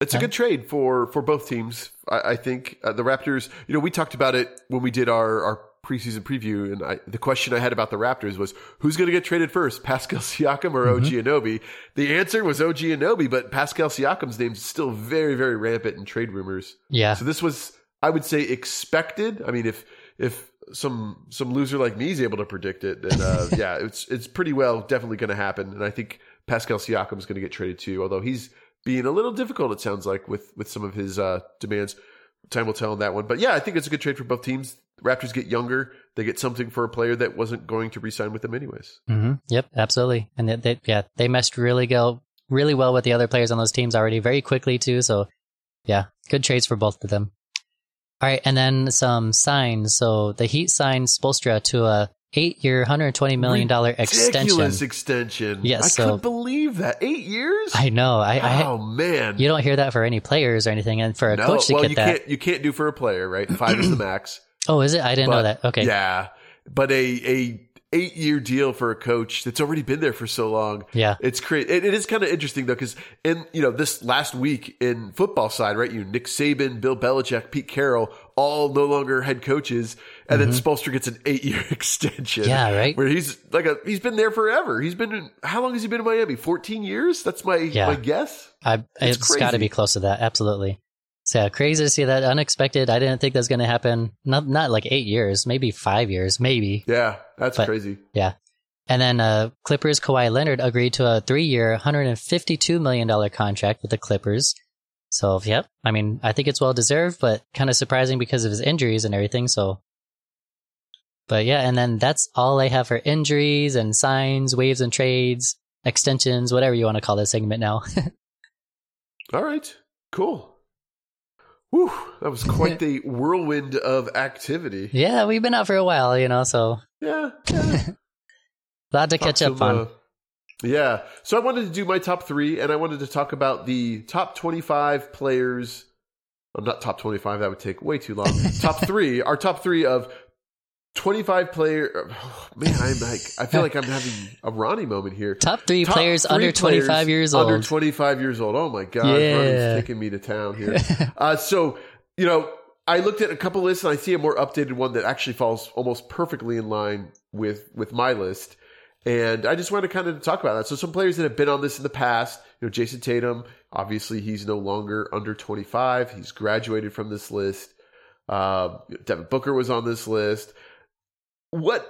It's a good trade for for both teams. I, I think uh, the Raptors. You know, we talked about it when we did our our preseason preview, and I, the question I had about the Raptors was who's going to get traded first, Pascal Siakam or OG Anunoby? The answer was OG Anunoby, but Pascal Siakam's name's still very very rampant in trade rumors. Yeah. So this was, I would say, expected. I mean, if if some some loser like me is able to predict it, then uh, yeah, it's it's pretty well definitely going to happen. And I think Pascal Siakam is going to get traded too, although he's being a little difficult. It sounds like with with some of his uh, demands. Time will tell on that one. But yeah, I think it's a good trade for both teams. Raptors get younger. They get something for a player that wasn't going to re-sign with them anyways. hmm Yep, absolutely. And they, they, yeah, they meshed really go really well with the other players on those teams already very quickly too. So yeah, good trades for both of them. All right, and then some signs. So the Heat signed Spoelstra to a eight-year, hundred twenty million dollar extension. Extension. Yes, I so- couldn't believe that. Eight years. I know. I, I oh man. you don't hear that for any players or anything, and for a no, coach to well, get you that. can't you can't do for a player, right? Five is the max. Oh, is it? I didn't know that. Okay. Yeah, but a a eight year deal for a coach that's already been there for so long. Yeah. It's crazy. It, it is kind of interesting though, because in you know this last week in football side, right? You Nick Saban, Bill Belichick, Pete Carroll, all no longer head coaches, and then Spoelstra gets an eight year extension. Mm-hmm. Yeah, right? Where he's like a he's been there forever. He's been in, how long has he been in Miami? Fourteen years. That's my Yeah. my guess. I, It's it's got to be close to that. Absolutely. So yeah, crazy to see that. Unexpected. I didn't think that was going to happen. Not not like eight years, maybe five years, maybe. Yeah, that's But- crazy. Yeah. And then uh, Clippers Kawhi Leonard agreed to a three-year, $152 million contract with the Clippers. So, yep. I mean, I think it's well deserved, but kind of surprising because of his injuries and everything. So, but yeah, and then that's all I have for injuries and signs, waves and trades, extensions, whatever you want to call this segment now. All right, cool. Whew, that was quite the whirlwind of activity. yeah, we've been out for a while, you know, so Yeah, yeah. lot to Talked catch up some, on. uh, Yeah. So I wanted to do my top three, and I wanted to talk about the top 25 players. Well, not top 25, that would take way too long. top three, our top three of 25 player. Oh, man, I'm like, I feel like I'm having a Ronnie moment here. Top three top players three under 25 players years old. Under 25 years old. Oh my God. Yeah. Ronnie's taking me to town here. uh, so, you know, I looked at a couple lists and I see a more updated one that actually falls almost perfectly in line with with my list. And I just want to kind of talk about that. So some players that have been on this in the past, you know, Jayson Tatum, obviously he's no longer under 25. He's graduated from this list. Uh, Devin Booker was on this list. What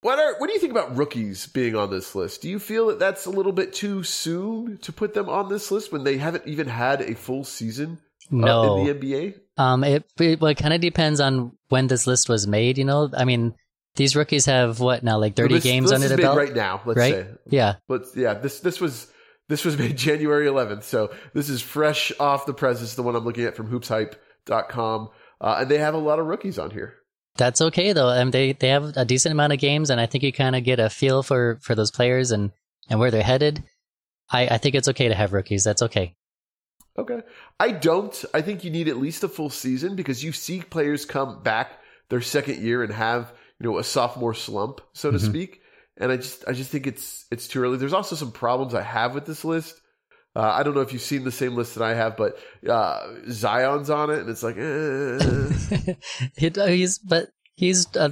what are what do you think about rookies being on this list? Do you feel that that's a little bit too soon to put them on this list when they haven't even had a full season no. Uh, in the NBA? Um, it, it well, it kind of depends on when this list was made. You know, I mean, these rookies have what now, like thirty this, games under the belt right now. Let's right? say, yeah, but yeah, this this was this was made January 11th, so this is fresh off the press. This is the one I'm looking at from HoopsHype.com, uh, and they have a lot of rookies on here. That's okay though, and they they have a decent amount of games, and I think you kind of get a feel for for those players and and where they're headed. I I think it's okay to have rookies. That's okay. Okay. I don't. I think you need at least a full season because you see players come back their second year and have, you know, a sophomore slump, so to mm-hmm. speak. And I just I just think it's it's too early. There's also some problems I have with this list. Uh, I don't know if you've seen the same list that I have, but uh, Zion's on it, and it's like, eh. he's but he's uh,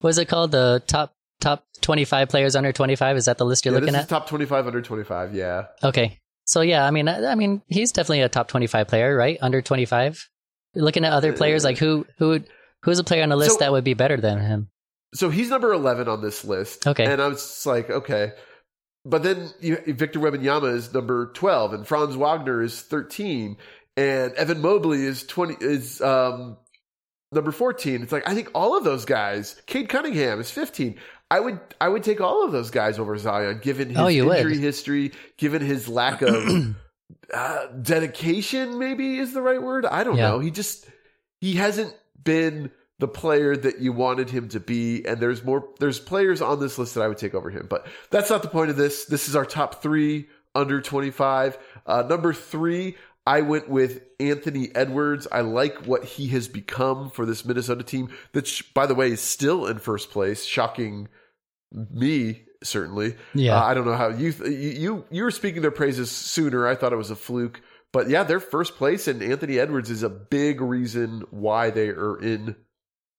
what's it called? The top top twenty five players under twenty five. Is that the list you're yeah, looking at? top twenty five under twenty five. Yeah. Okay, so yeah, I mean, I, I, mean, he's definitely a top twenty-five player, right? Under twenty-five. Looking at other players, like who who who's a player on the list so, that would be better than him? So he's number eleven on this list. Okay, and I was just like, okay, but then you, Victor Wembanyama is number twelve, and Franz Wagner is thirteen, and Evan Mobley is twenty is um number 14. It's like I think all of those guys, Cade Cunningham is 15. I would I would take all of those guys over Zion, given his oh, injury would. history, given his lack of uh, dedication. Maybe is the right word. I don't yeah. know. He just he hasn't been the player that you wanted him to be. And there's more. There's players on this list that I would take over him, but that's not the point of this. This is our top three under 25. Uh, number three, I went with Anthony Edwards. I like what he has become for this Minnesota team. That, by the way, is still in first place. Shocking me certainly. Yeah, uh, I don't know how you you you were speaking their praises sooner. I thought it was a fluke, but yeah, they're first place, and Anthony Edwards is a big reason why they are in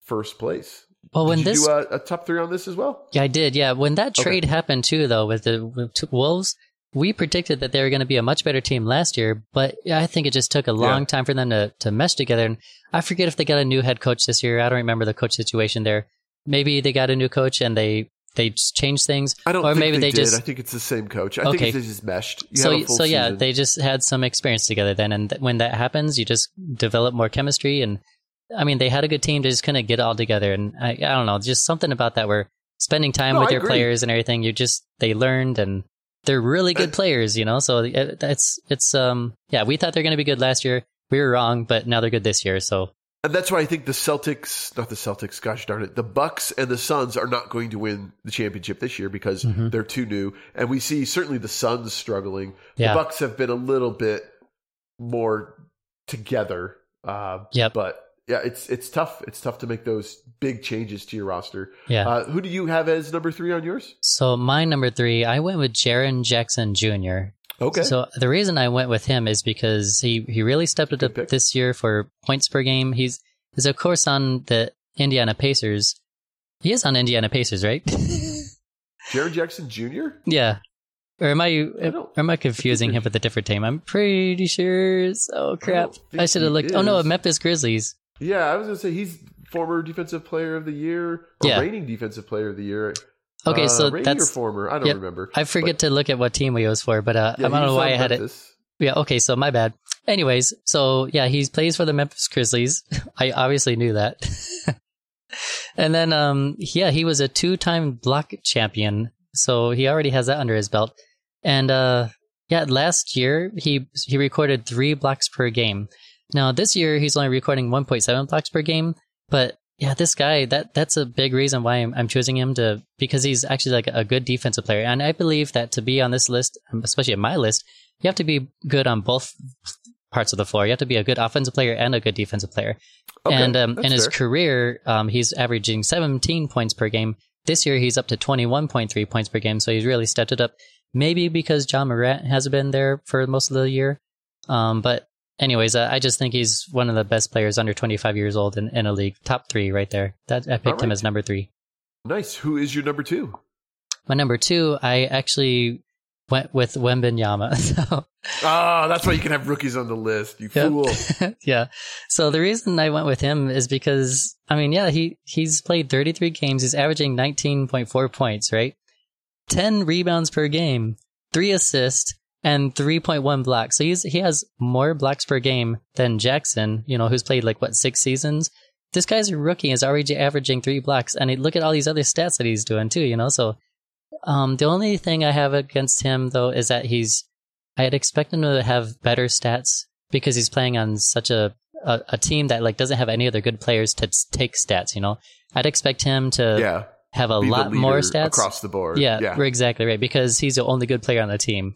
first place. Well, when did this do a, a, top three on this as well? Yeah, I did. Yeah, when that trade okay. happened too, though, with the with Wolves, we predicted that they were going to be a much better team last year, but I think it just took a long yeah. time for them to to mesh together. And I forget if they got a new head coach this year. I don't remember the coach situation there. Maybe they got a new coach and they they changed things. I don't. Or maybe they, they just. I think it's the same coach. I okay. think they just meshed. You so so yeah, season. they just had some experience together then, and th- when that happens, you just develop more chemistry. And I mean, they had a good team. They just couldn't get it all together. And I, I don't know, just something about that where spending time no, with I your agree. players and everything, you just they learned and they're really good players. You know, so it, it's it's um yeah, we thought they're going to be good last year. We were wrong, but now they're good this year. So and that's why I think the Celtics, not the Celtics, gosh darn it, the Bucks and the Suns are not going to win the championship this year because mm-hmm. they're too new. And we see certainly the Suns struggling. Yeah. The Bucks have been a little bit more together. Uh, yeah, but yeah, it's it's tough. It's tough to make those big changes to your roster. Yeah. Uh, who do you have as number three on yours? So my number three, I went with Jaren Jackson Jr. Okay. So the reason I went with him is because he, he really stepped it up pick. this year for points per game. He's he's of course on the Indiana Pacers. He is on Indiana Pacers, right? Jaren Jackson Jr. Yeah. Or am I, I or am I confusing him with a different team? I'm pretty sure. Oh crap! I, I should have looked. Is. Oh no, Memphis Grizzlies. Yeah, I was gonna say he's former defensive player of the year or yeah. reigning defensive player of the year. Okay, so uh, that's former. I don't yep, remember. I forget but, to look at what team he was for, but uh, yeah, I don't know why I had Memphis. it. Yeah. Okay. So my bad. Anyways, so yeah, he plays for the Memphis Grizzlies. I obviously knew that. and then, um, yeah, he was a two-time block champion, so he already has that under his belt. And uh, yeah, last year he he recorded three blocks per game. Now this year he's only recording 1.7 blocks per game, but yeah, this guy that that's a big reason why I'm, I'm choosing him to because he's actually like a good defensive player, and I believe that to be on this list, especially on my list, you have to be good on both parts of the floor. You have to be a good offensive player and a good defensive player. Okay, and um, in his fair. career, um, he's averaging 17 points per game. This year, he's up to 21.3 points per game, so he's really stepped it up. Maybe because Ja Morant has been there for most of the year. Um, but anyways, uh, I just think he's one of the best players under 25 years old in, in a league. Top three right there. That I picked him as number three. Nice. Who is your number two? My number two, I actually went with Wembanyama. So Ah, that's why you can have rookies on the list. You Yep. fool. yeah. So the reason I went with him is because I mean, yeah, he he's played 33 games. He's averaging 19.4 points, right? 10 rebounds per game, 3 assists, and 3.1 blocks. So he's he has more blocks per game than Jackson, you know, who's played like what, 6 seasons. This guy's a rookie is already averaging 3 blocks and look at all these other stats that he's doing too, you know. So um the only thing I have against him though is that he's I had expected him to have better stats because he's playing on such a, a, a team that like doesn't have any other good players to take stats. You know, I'd expect him to Yeah. have a lot more stats. across the board. yeah, Yeah. exactly right because he's the only good player on the team.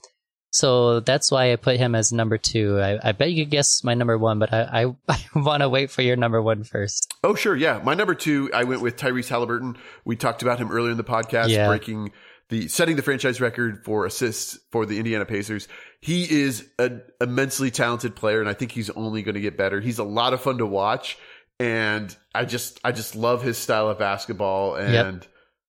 So that's why I put him as number two. I, I bet you could guess my number one, but I I, I want to wait for your number one first. Oh, sure. Yeah. My number two, I went with Tyrese Halliburton. We talked about him earlier in the podcast, Yeah. breaking the, setting the franchise record for assists for the Indiana Pacers. He is an immensely talented player, and I think he's only going to get better. He's a lot of fun to watch, and I just, I just love his style of basketball, and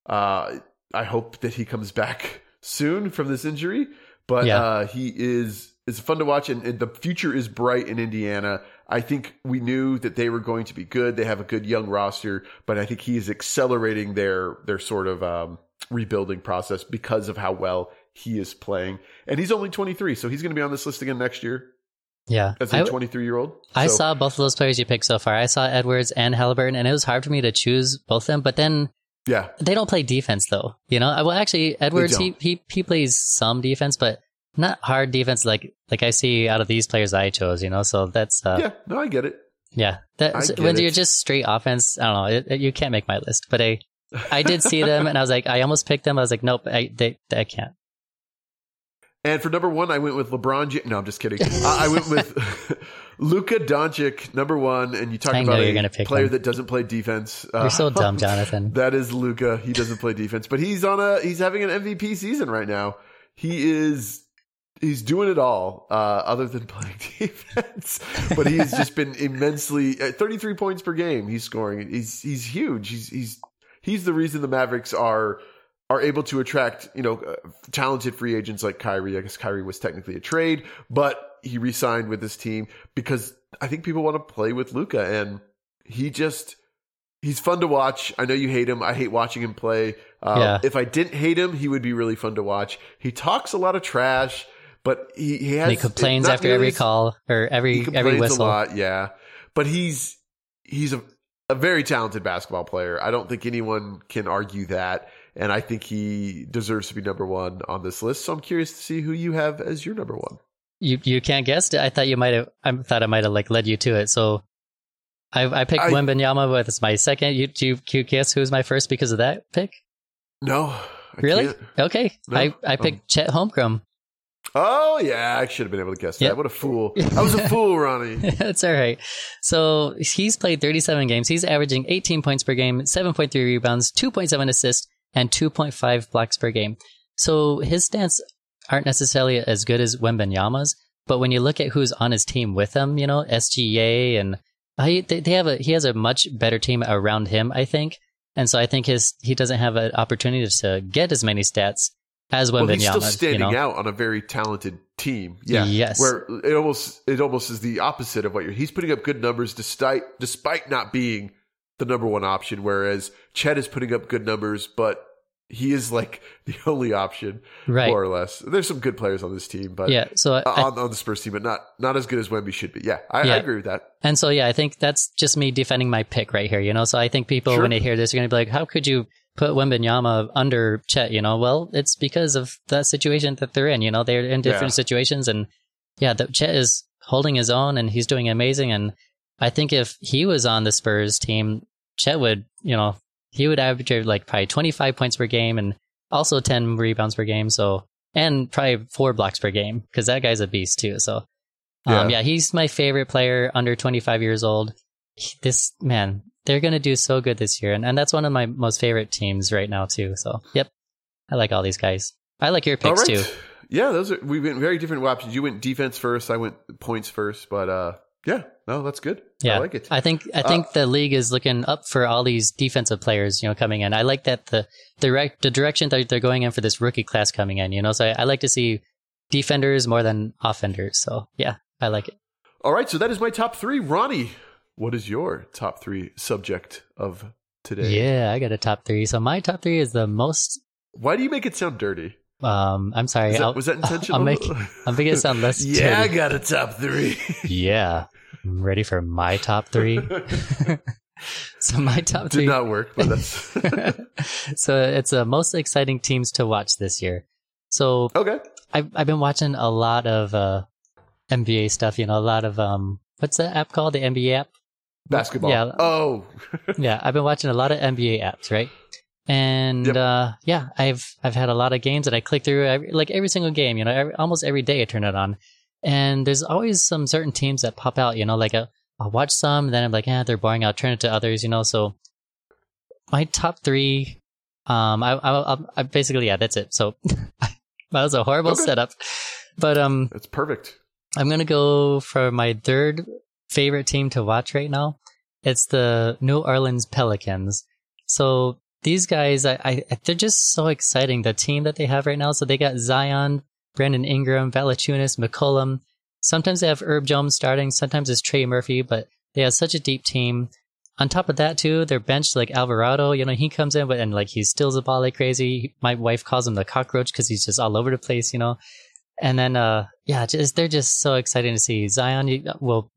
uh, I hope that he comes back soon from this injury. But Yeah. uh, he is is fun to watch, and, and the future is bright in Indiana. I think we knew that they were going to be good. They have a good young roster, but I think he is accelerating their their sort of um, rebuilding process because of how well he is playing. And he's only 23, so he's going to be on this list again next year Yeah, as a 23 year old. I saw both of those players you picked so far. I saw Edwards and Halliburton, and it was hard for me to choose both of them. But then yeah, they don't play defense, though. You know, well, actually, Edwards he, he he plays some defense, but not hard defense like like I see out of these players I chose. You know, so that's uh, yeah. No, I get it. yeah. That so when it. you're just straight offense, I don't know. It, it- you can't make my list, but I I did see them, and I was like, I almost picked them. I was like, nope, I they, I can't. And for number one, I went with LeBron. James. No, I'm just kidding. I I went with Luka Doncic, number one. And you talk I about a player him. that doesn't play defense. You're Uh, so dumb, Jonathan. That is Luka. He doesn't play defense, but he's on a he's having an MVP season right now. He is he's doing it all uh, other than playing defense. But he's just been immensely at 33 points per game. He's scoring. He's he's huge. He's he's he's the reason the Mavericks are are able to attract you know uh, talented free agents like Kyrie. I guess Kyrie was technically a trade, but he re-signed with this team because I think people want to play with Luka, and he just he's fun to watch. I know you hate him. I hate watching him play. Uh, Yeah. If I didn't hate him, he would be really fun to watch. He talks a lot of trash, but he he has he complains after every call or every every a whistle. lot, yeah. But he's he's a a very talented basketball player. I don't think anyone can argue that. And I think he deserves to be number one on this list. So I'm curious to see who you have as your number one. You you can't guess. it. I thought you might have. I thought I might have like led you to it. So I I picked I- Wembanyama with my second. You do you, you guess who's my first because of that pick? No. I Really? can't. Okay. No. I I um, picked Chet Holmgren. Oh yeah, I should have been able to guess that. Yep. What a fool! I was a fool, Ronnie. That's all right. So he's played 37 games. He's averaging 18 points per game, 7.3 rebounds, 2.7 assists, and 2.5 blocks per game. So his stats aren't necessarily as good as Wembanyama's, but when you look at who's on his team with him, you know, SGA and uh, I, they, they have a he has a much better team around him, I think. And so I think his he doesn't have an opportunity to get as many stats as Well, he's still standing you know? out on a very talented team. Yeah. Yes. Where it almost it almost is the opposite of what you're. He's putting up good numbers despite despite not being the number one option, whereas Chet is putting up good numbers, but he is like the only option, Right. more or less. There's some good players on this team, but Yeah. So I, on, on the Spurs team, but not not as good as Wemby should be. Yeah, I, Yeah. I agree with that. And so, yeah, I think that's just me defending my pick right here, you know? So I think people, Sure. when they hear this, are going to be like, how could you put Wembanyama under Chet, you know? Well, it's because of the situation that they're in, you know? They're in different Yeah. situations. And yeah, the, Chet is holding his own and he's doing amazing. And I think if he was on the Spurs team, Chet would, you know, he would average like probably 25 points per game and also 10 rebounds per game. So, and probably four blocks per game because that guy's a beast too. So, um, yeah. yeah, he's my favorite player under 25 years old. This man, they're going to do so good this year. And, and that's one of my most favorite teams right now too. So, yep. I like all these guys. I like your picks too. Yeah, those are we went very different options. You went defense first, I went points first, but uh yeah, no, that's good. Yeah, I like it. I think I think uh, the league is looking up for all these defensive players, you know, coming in. I like that the direct the direction that they're going in for this rookie class coming in. You know, so I, I like to see defenders more than offenders. So yeah, I like it. All right, so that is my top three. Ronnie, what is your top three subject of today? Yeah, I got a top three. So my top three is the most. Why do you make it sound dirty? Um, I'm sorry. That, was that intentional? I'll make. I'm making it sound less. Dirty. Yeah, dirty. I got a top three. yeah, I'm ready for my top three. so my top three did not work, but that's. so it's the uh, most exciting teams to watch this year. So okay, I've I've been watching a lot of uh, NBA stuff. You know, a lot of um, what's that app called? The NBA app. Basketball. Yeah. Oh. yeah, I've been watching a lot of NBA apps, right? and yep. uh, yeah, I've I've had a lot of games that I click through, every, like every single game. You know, every, almost every day I turn it on, and there's always some certain teams that pop out. You know, like uh, I'll watch some, then I'm like, yeah, they're boring. I'll turn it to others. You know, so my top three, um, I I, I basically yeah, that's it. So that was a horrible okay. setup, but um, it's perfect. I'm gonna go for my third favorite team to watch right now. It's the New Orleans Pelicans. So these guys, I, I, they're just so exciting. The team that they have right now. So they got Zion, Brandon Ingram, Valanciunas, McCollum. Sometimes they have Herb Jones starting. Sometimes it's Trey Murphy, but they have such a deep team. On top of that, too, they're bench like Alvarado. You know, he comes in but, and like he steals the ball like crazy. My wife calls him the cockroach because he's just all over the place. You know, and then uh, yeah, just they're just so exciting to see. Zion will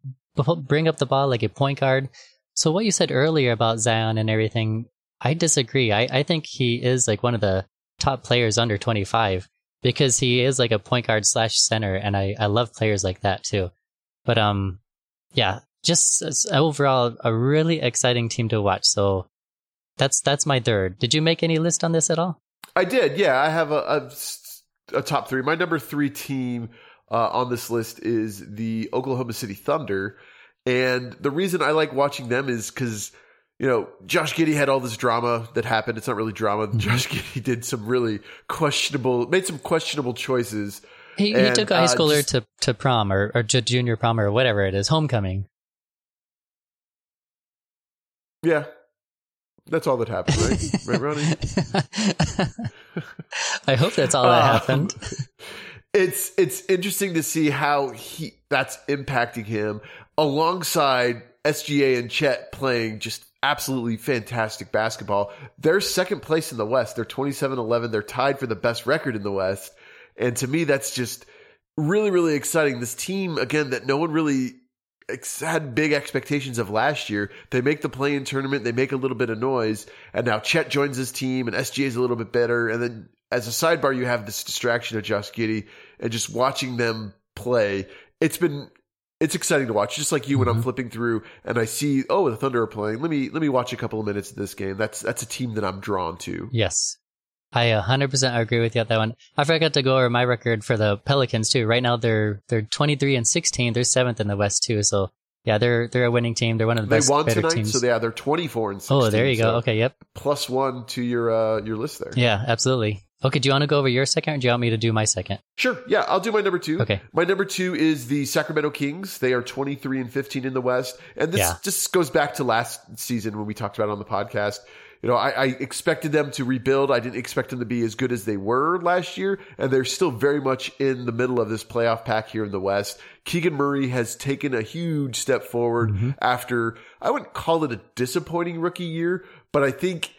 bring up the ball like a point guard. So what you said earlier about Zion and everything, I disagree. I, I think he is like one of the top players under 25 because he is like a point guard slash center, and I, I love players like that too. But um, yeah, just overall a really exciting team to watch. So that's that's my third. Did you make any list on this at all? I did. Yeah, I have a, a, a top three. My number three team uh, on this list is the Oklahoma City Thunder, and the reason I like watching them is because you know, Josh Giddey had all this drama that happened. It's not really drama. Mm-hmm. Josh Giddey did some really questionable, made some questionable choices. He, and, he took a high uh, schooler just, to, to prom or, or junior prom or whatever it is, homecoming. Yeah. That's all that happened, right? right, Ronnie? I hope that's all that uh, happened. It's it's interesting to see how he that's impacting him alongside SGA and Chet playing just absolutely fantastic basketball. They're second place in the West. They're 27 11. They're tied for the best record in the West. And to me, that's just really, really exciting. This team, again, that no one really had big expectations of last year. They make the play in tournament, they make a little bit of noise, and now Chet joins his team, and SGA is a little bit better. And then as a sidebar, you have this distraction of Josh Giddey, and just watching them play. It's been it's exciting to watch. Just like you, when mm-hmm. I'm flipping through and I see, oh, the Thunder are playing. Let me let me watch a couple of minutes of this game. That's that's a team that I'm drawn to. Yes, I 100% agree with you on that one. I forgot to go over my record for the Pelicans too. Right now they're they're 23 and 16. They're seventh in the West too. So yeah, they're they're a winning team. They're one of the they best. They won tonight, teams. so yeah, they're 24 and 16. Oh, there you go. Okay, yep. Plus one to your uh, your list there. Yeah, absolutely. Okay, do you want to go over your second or do you want me to do my second? Sure. Yeah, I'll do my number two. Okay. My number two is the Sacramento Kings. They are 23 and 15 in the West. And this yeah. just goes back to last season when we talked about it on the podcast. You know, I, I, expected them to rebuild. I didn't expect them to be as good as they were last year. And they're still very much in the middle of this playoff pack here in the West. Keegan Murray has taken a huge step forward mm-hmm. after, I wouldn't call it a disappointing rookie year, but I think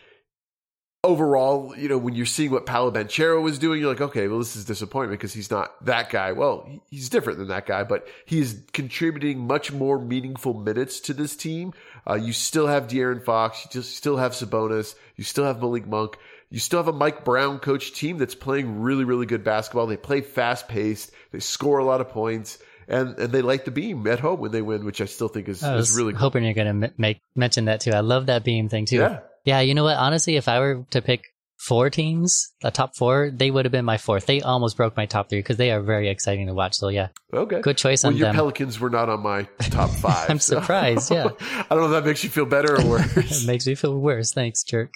overall, you know, when you're seeing what Paolo Banchero was doing, you're like, okay, well, this is disappointment because he's not that guy. Well, he's different than that guy, but he is contributing much more meaningful minutes to this team. Uh, you still have De'Aaron Fox. You just still have Sabonis. You still have Malik Monk. You still have a Mike Brown coach team that's playing really, really good basketball. They play fast paced. They score a lot of points. and and they light the beam at home when they win, which I still think is, I is really cool. hoping you're going to make mention that too. I love that beam thing too. Yeah, Yeah, you know what? Honestly, if I were to pick four teams, the top four, they would have been my fourth. They almost broke my top three because they are very exciting to watch. So yeah, okay. good choice on them. Well, on your them. Pelicans were not on my top five. I'm so- surprised, yeah. I don't know if that makes you feel better or worse. it makes me feel worse. Thanks, jerk.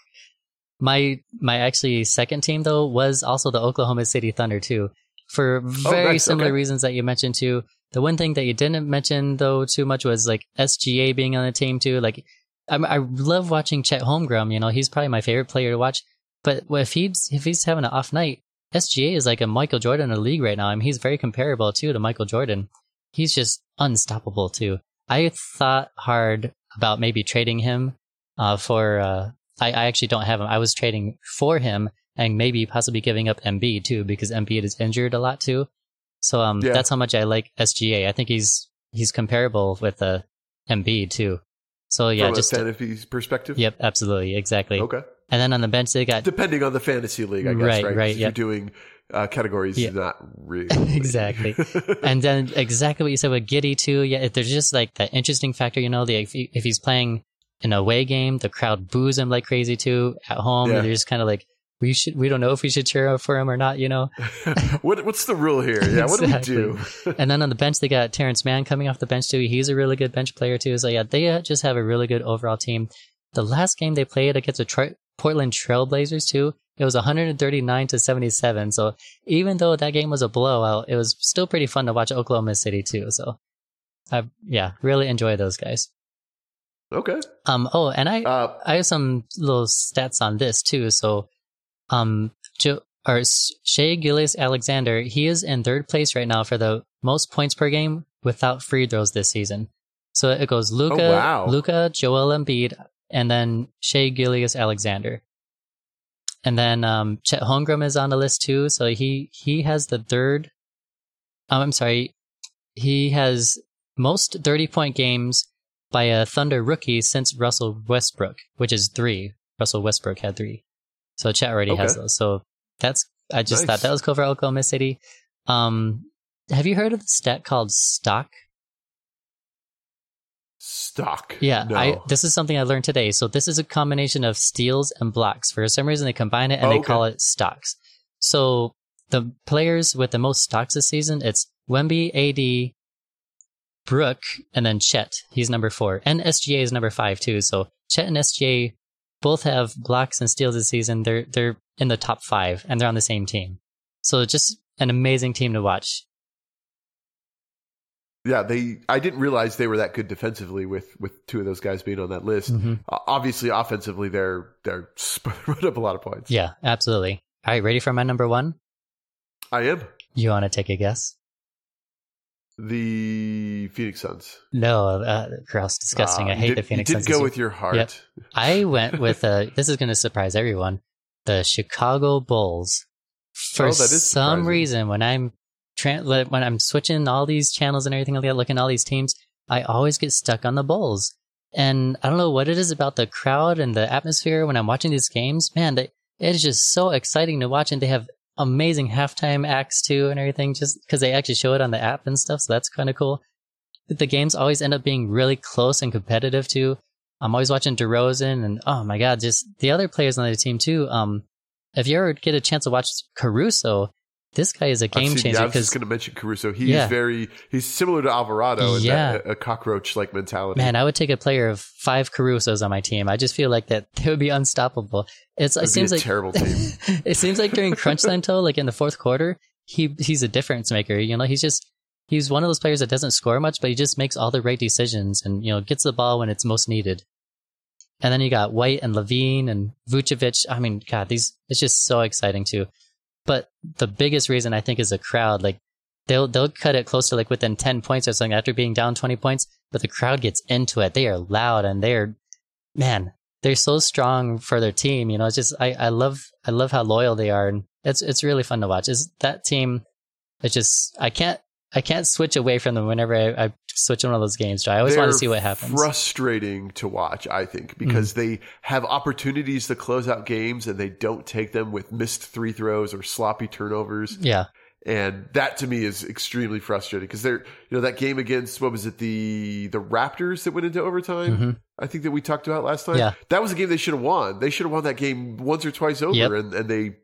My my actually second team though was also the Oklahoma City Thunder too, for very Oh, nice, similar okay. reasons that you mentioned too. The one thing that you didn't mention though too much was like SGA being on the team too. Like I, I love watching Chet Holmgren. You know, he's probably my favorite player to watch. But if he's if he's having an off night, SGA is like a Michael Jordan in the league right now. I mean, he's very comparable too to Michael Jordan. He's just unstoppable too. I thought hard about maybe trading him uh, for. Uh, I, I actually don't have him. I was trading for him and maybe possibly giving up Embiid too because Embiid is injured a lot too. So um, Yeah. that's how much I like SGA. I think he's he's comparable with uh, Embiid too. So yeah, From just a fantasy perspective. yep, absolutely, exactly. Okay. And then on the bench they got Depending on the fantasy league, I guess. Right, Right. right, If yeah. You're doing uh, categories, Yeah. not really. Exactly. and then exactly what you said with Giddey too. Yeah, if there's just like that interesting factor, you know, the if, he, if he's playing in an away game, the crowd boos him like crazy too. At home, Yeah. they're just kind of like, we should, we don't know if we should cheer up for him or not, you know. what what's the rule here? Yeah. What do we do? and then on the bench, they got Terance Mann coming off the bench too. He's a really good bench player too. So yeah, they uh, just have a really good overall team. The last game they played against the Tri- Portland Trailblazers too, it was 139 to 77. So even though that game was a blowout, it was still pretty fun to watch Oklahoma City too. So I yeah, really enjoy those guys. okay. Um oh, and I Uh, I have some little stats on this too. So, um, Joe or Shai Gilgeous-Alexander, he is in third place right now for the most points per game without free throws this season. So it goes Luka, wow. Luka, Joel Embiid, and then Shai Gilgeous-Alexander. And then um, Chet Holmgren is on the list too. So he he has the third. Um, I'm sorry, he has most 30 point games by a Thunder rookie since Russell Westbrook, which is three. Russell Westbrook had three. So Chet already has those. So that's, I just Nice. thought that was cool for Oklahoma City. Um, have you heard of the stat called stock? stock. Yeah, No. I, this is something I learned today. So this is a combination of steals and blocks. For some reason, they combine it and Oh, they okay. call it stocks. So the players with the most stocks this season, it's Wemby, AD, Brook, and then Chet. He's number four, and SGA is number five too. So Chet and SGA both have blocks and steals this season. They're they're in the top five, and they're on the same team. So just an amazing team to watch. yeah, they. I didn't realize they were that good defensively with with two of those guys being on that list. Mhm. O- Obviously, offensively, they're they're put up a lot of points. Yeah, absolutely. All right, ready for my number one? I am You want to take a guess? The Phoenix Suns. No, uh, gross, disgusting. Ah, I hate did- the Phoenix You Suns. did this go with your heart. Yep. I went with uh this is going to surprise everyone. The Chicago Bulls. For Oh, some reason, when I'm tra- when I'm switching all these channels and everything like that, looking at all these teams, I always get stuck on the Bulls. And I don't know what it is about the crowd and the atmosphere when I'm watching these games. Man, they, it is just so exciting to watch, and they have amazing halftime acts too and everything. Just because they actually show it on the app and stuff, so that's kind of cool. The games always end up being really close and competitive too. I'm always watching DeRozan and oh my god, just the other players on the team too. Um, if you ever get a chance to watch Caruso, this guy is a game seen- changer yeah, I was just going to mention Caruso. He's Yeah. very he's similar to Alvarado in Yeah. that, a, cockroach like mentality. man, I would take a player of five Carusos on my team. I just feel like that they would be unstoppable. It's it seems a like terrible team. it seems like during crunch time though, like in the fourth quarter, he he's a difference maker. You know, he's just he's one of those players that doesn't score much, but he just makes all the right decisions and you know gets the ball when it's most needed. And then you got White and LaVine and Vucevic. I mean, God, these it's just so exciting too. But the biggest reason I think is the crowd. Like they'll they'll cut it close to like within ten points or something after being down twenty points, but the crowd gets into it. They are loud and they're man, they're so strong for their team. You know, it's just I, I love I love how loyal they are, and it's it's really fun to watch. Is that team? It's just I can't I can't switch away from them whenever I, I switch one of those games. I always want to see what happens. Frustrating to watch, I think, because Mm-hmm. they have opportunities to close out games and they don't take them with missed three throws or sloppy turnovers. yeah, And that to me is extremely frustrating because they're, you know, that game against, what was it, the the Raptors that went into overtime? Mhm. I think that we talked about last time. Yeah. That was a game they should have won. They should have won that game once or twice over Yep. and, and they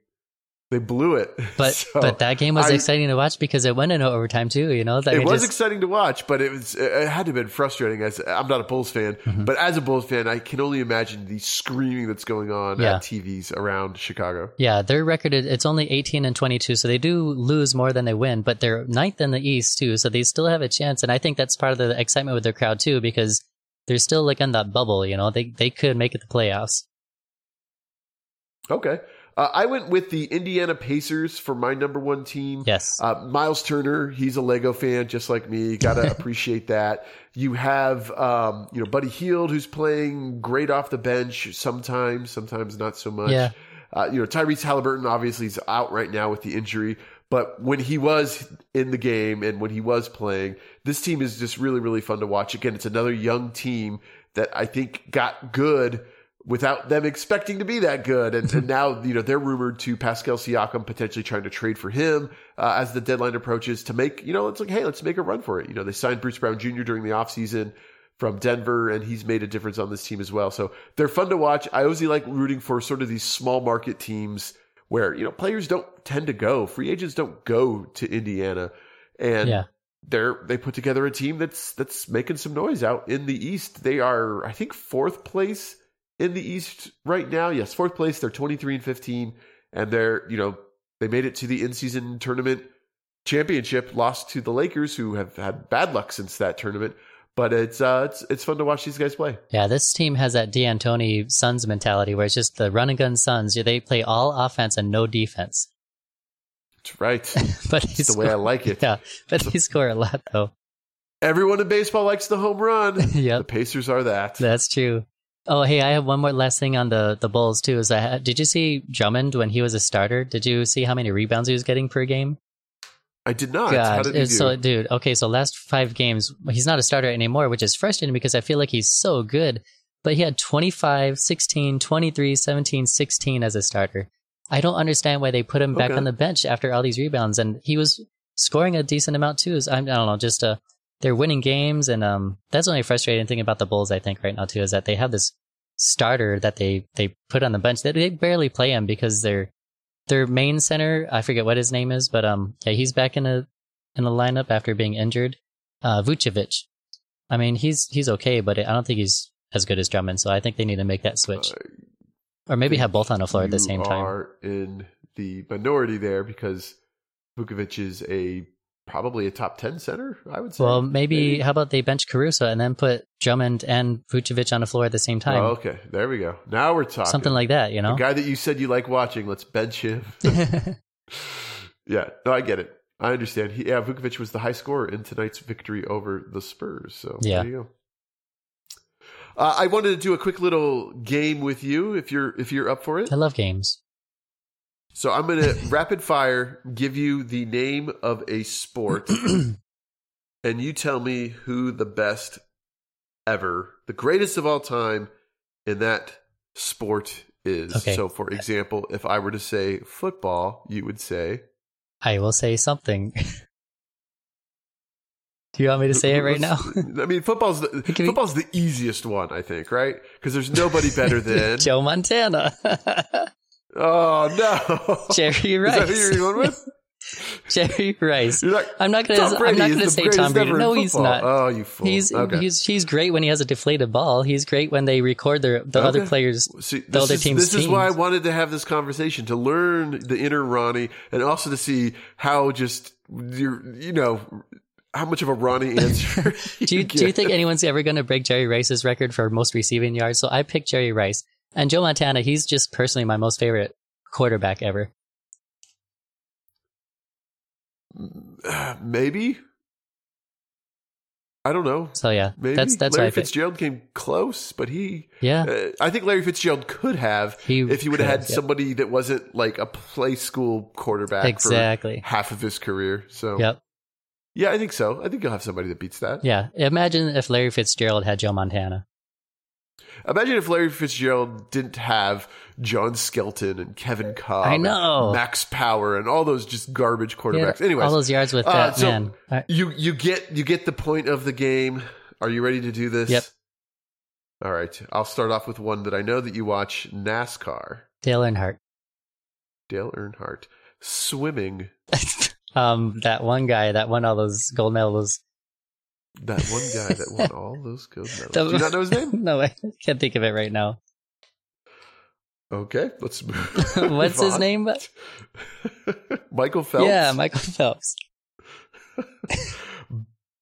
they blew it. But So, but that game was I- exciting to watch because it went into overtime too. You know, that it was just- exciting to watch, but it was it had to have been frustrating. As I'm not a Bulls fan, Mhm. but as a Bulls fan, I can only imagine the screaming that's going on Yeah. at TVs around Chicago. Yeah, their record is- it's only 18 and 22, so they do lose more than they win, but they're ninth in the East too, so they still have a chance. And I think that's part of the excitement with their crowd too, because they're still like in that bubble. You know, they they could make it the playoffs. Okay, uh, I went with the Indiana Pacers for my number one team. Yes. Uh, Miles Turner, he's a Lego fan just like me. Got to appreciate that. You have, um, you know, Buddy Hield, who's playing great off the bench sometimes, sometimes not so much. Yeah. Uh, you know, Tyrese Halliburton obviously is out right now with the injury, but when he was in the game and when he was playing, this team is just really, really fun to watch. Again, it's another young team that I think got good without them expecting to be that good. And, and now, you know, they're rumored to Pascal Siakam potentially trying to trade for him uh, as the deadline approaches to make, you know, it's like, hey, let's make a run for it. You know, they signed Bruce Brown Jr. during the offseason from Denver, and he's made a difference on this team as well. So they're fun to watch. I always like rooting for sort of these small market teams where, you know, players don't tend to go. Free agents don't go to Indiana. And Yeah. they're they put together a team that's that's making some noise out in the East. They are, I think, fourth place in the East right now. Yes, fourth place. They're twenty three and fifteen, and they're you know they made it to the in season tournament championship. Lost to the Lakers, who have had bad luck since that tournament. But it's uh it's it's fun to watch these guys play. Yeah, this team has that D'Antoni Suns mentality where it's just the run and gun Suns. They play all offense and no defense. That's right. But he's It's the way I like it. Yeah, but he score a lot though. Everyone in baseball likes the home run. Yeah, the Pacers are that. that's true. Oh, hey, I have one more last thing on the the Bulls too. Is I had, did you see Drummond when he was a starter? Did you see how many rebounds he was getting per game? I did not. How God, did he it's do? so dude. Okay, so last five games, he's not a starter anymore, which is frustrating because I feel like he's so good. But he had 25, 16, 23, 17, 16 as a starter. I don't understand why they put him back Okay. on the bench after all these rebounds, and he was scoring a decent amount too. Is- I, I don't know, just uh, they're winning games, and um, that's the only frustrating thing about the Bulls. I think right now too is that they have this starter that they they put on the bench that they barely play him because they're their main center, I forget what his name is, but um, yeah, he's back in a in the lineup after being injured. Uh, Vucevic. I mean, he's he's okay, but I don't think he's as good as Drummond. So I think they need to make that switch, Uh, or maybe have both on the floor at the same time. are in the minority there because Vukovic is a probably a top ten center. I would say. Well, maybe, how about they bench Caruso and then put Drummond and Vucevic on the floor at the same Oh, time, okay, there we go. Now we're talking. something like that, you know? the guy that you said you like watching. Let's bench him. yeah, no, I get it. I understand. He, yeah, Vukovic was the high scorer in tonight's victory over the Spurs. So Yeah. there you go. Uh, I wanted to do a quick little game with you if you're if you're up for it. I love games. So I'm going to rapid fire give you the name of a sport, and you tell me who the best ever, the greatest of all time in that sport is. Okay. So, for example, if I were to say football, you would say. I will say something. Do you want me to say it right now? I mean, football's the, football's the easiest one, I think, right? Because there's nobody better than. Joe Montana. Oh no, Jerry Rice. Is that who you're going with? Jerry Rice. Like, I'm not gonna. I'm not gonna say Tom Brady. No, he's not. Oh, you fool! He's okay. he's he's great when he has a deflated ball. He's great when they record their the other Okay. players. See, the this other is, team's this is why I wanted to have this conversation to learn the inner Ronnie and also to see how just you're, you know, how much of a Ronnie answer. Do you do you think anyone's ever going to break Jerry Rice's record for most receiving yards? So I picked Jerry Rice and Joe Montana. He's just personally my most favorite quarterback ever. Maybe? I don't know. So yeah, Maybe that's that's Larry Fitzgerald came close, but he. Yeah, Uh, I think Larry Fitzgerald could have he if he would have had yeah. somebody that wasn't like a play school quarterback exactly. for half of his career. So Yep. yeah, I think so. I think you'll have somebody that beats that. Yeah. Imagine if Larry Fitzgerald had Joe Montana. Imagine if Larry Fitzgerald didn't have John Skelton and Kevin Kolb, I know. Max Power, and all those just garbage Yeah, quarterbacks. Anyways, all those yards with uh, that so man. I- you you get you get the point of the game. Are you ready to do this? Yep. All right. I'll start off with one that I know that you watch NASCAR. Dale Earnhardt. Dale Earnhardt swimming. um, that one guy that won all those gold medals. That one guy that won all those gold medals. Do you not know his name? no, I can't think of it right now. Okay, let's move. What's his name? Michael Phelps. Yeah, Michael Phelps.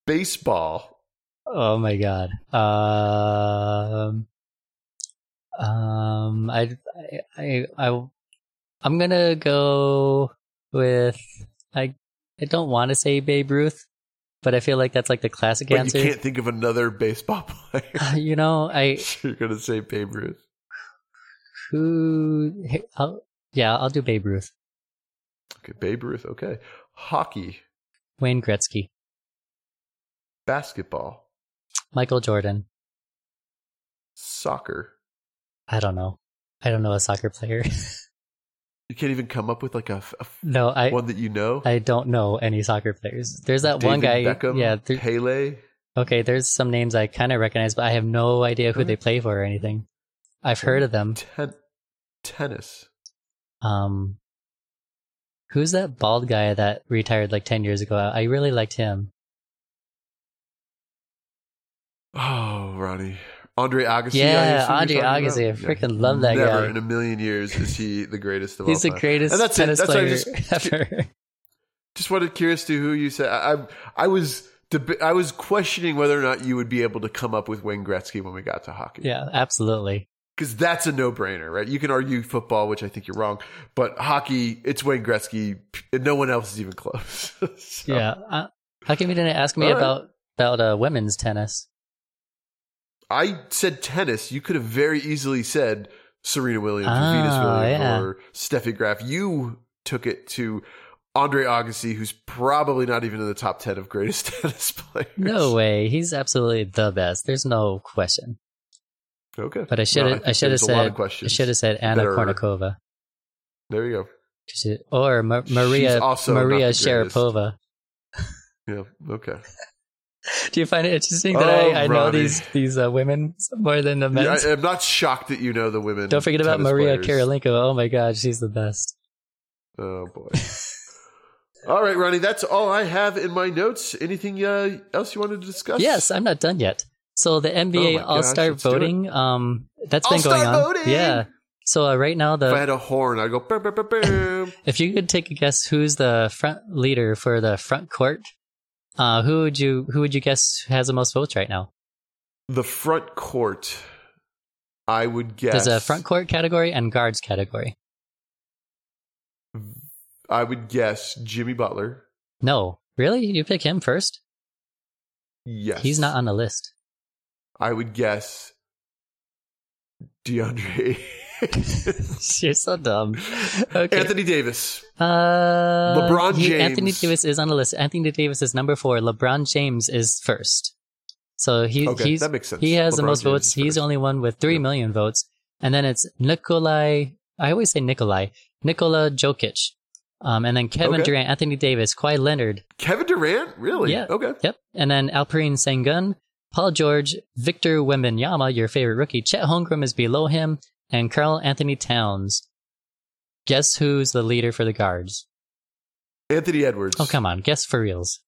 Baseball. Oh my god. Um, um, I, I, I, I'm gonna go with I. I don't want to say Babe Ruth, but I feel like that's like the classic Wait, answer. you can't think of another baseball player. You know, I You're gonna say Babe Ruth. who? I'll, yeah, I'll do Babe Ruth. Okay, Babe Ruth. Okay, hockey, Wayne Gretzky, basketball, Michael Jordan. soccer. I don't know. I don't know a soccer player. You can't even come up with like a, a no, I one that you know. I don't know any soccer players. There's that one guy. Beckham, yeah, there, Pele. Okay, there's some names I kind of recognize, but I have no idea who they play for or anything. I've heard of them. Ten- tennis. Um, who's that bald guy that retired like ten years ago? I really liked him. Oh, Ronnie. Andre Agassi. Yeah, I assume you're Andre Agassi. about? I freaking love that Never guy. in a million years is he the greatest of He's all time. He's the greatest And that's it. tennis That's player just- ever. Just wanted curious to who you said. I, I, I was deb- I was questioning whether or not you would be able to come up with Wayne Gretzky when we got to hockey. yeah, absolutely. because that's a no brainer, right? You can argue football, which I think you're wrong, but hockey, it's Wayne Gretzky, and no one else is even close. So, Yeah. How come you didn't ask me right. about about uh, women's tennis? I said tennis. You could have very easily said Serena Williams or Venus oh, Williams yeah. or Steffi Graf. You took it to Andre Agassi, who's probably not even in the top 10 of greatest tennis players. No way. He's absolutely the best. There's no question. Okay. But I should have. I, should have there's a lot of said. I should have said Anna are- Kournikova. There you go. She- Or Ma- Maria Maria. Sharapova. Yeah. Okay. Do you find it interesting that Oh, I, I know these these uh, women more than the men? Yeah, I, am not shocked that you know the women. Don't forget about Maria players. Kirilenko. Oh my god, she's the best. Oh boy. all right, Ronnie. That's all I have in my notes. Anything uh, else you wanted to discuss? Yes, I'm not done yet. So the Oh NBA my All Star gosh, let's do it. voting, um, that's been All-Star going on. voting! Yeah. So uh, right now, If I the had a horn, I'd go. Bam, bam, bam. if you could take a guess, who's the front leader for the front court? Uh, who would you who would you guess has the most votes right now? the front court. I would guess. There's a front court category and guards category. I would guess Jimmy Butler. No, really, you pick him first? Yes, He's not on the list. I would guess DeAndre. You're so dumb. Okay. Anthony Davis. Uh, LeBron he- James. Anthony Davis is on the list. Anthony Davis is number four. LeBron James is first. So he Okay, he's that makes sense. he has the most James votes. He's the only one with three Yep. million votes. And then it's Nikolai. I always say Nikolai. Nikola Jokic. Um, and then Kevin Okay. Durant, Anthony Davis, Kawhi Leonard. Kevin Durant. Really? Yeah. Okay. Yep. And then Alperen Sengun, Paul George, Victor Wembanyama, your favorite rookie. Chet Holmgren is below him, and Karl-Anthony Towns. Guess who's the leader for the guards? Anthony Edwards. Oh, come on. Guess for reals.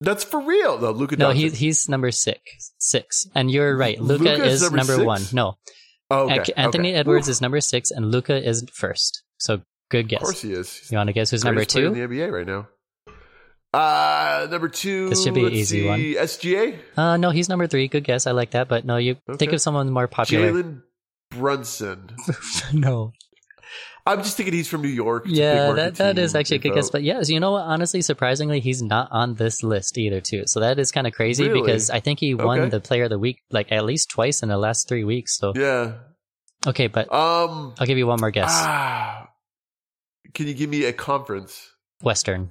That's for real, though. Luka No, he, he's number six. Six. And you're right. Luka is is number number, one. No. Oh, okay. Anthony okay. Edwards Whew. is number six, and Luka is first. So good guess. Of course he is. You want to guess who's number two? in the NBA right now. Uh, number two. This should be an easy see, one. SGA. Uh, no, he's number three. Good guess. I like that. But no, you think of someone more popular. Jalen Brunson. no. I'm just thinking he's from New York. It's Yeah, that, that is actually a good guess. But yes, you know what? Honestly, surprisingly, he's not on this list either, too. So that is kind of crazy Really? because I think he won Okay. the player of the week like at least twice in the last three weeks. So, yeah. okay, but Um. I'll give you one more guess. Ah, can you give me a conference? Western.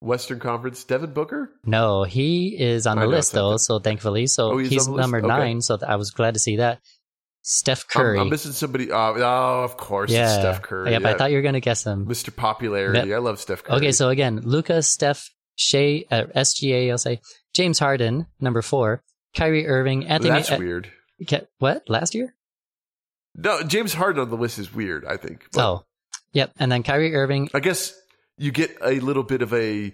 Western Conference, Devin Booker. No, he is on the list though, so thankfully, so Oh, he's he's, list? number Okay. nine. So th- I was glad to see that. Steph I'm- Curry. I'm, missing somebody. Oh, oh, of course, yeah, it's Steph Curry. Yep, yeah. I thought you were gonna guess him. Mr. Popularity. I love Steph Curry. Okay, so again, Luka, Steph, Shai, uh, SGA, I'll say James Harden, number four, Kyrie Irving, Anthony. that's uh, weird. What last year? No, James Harden on the list is weird. I think. But oh, yep, and then Kyrie Irving. I guess you get a little bit of a.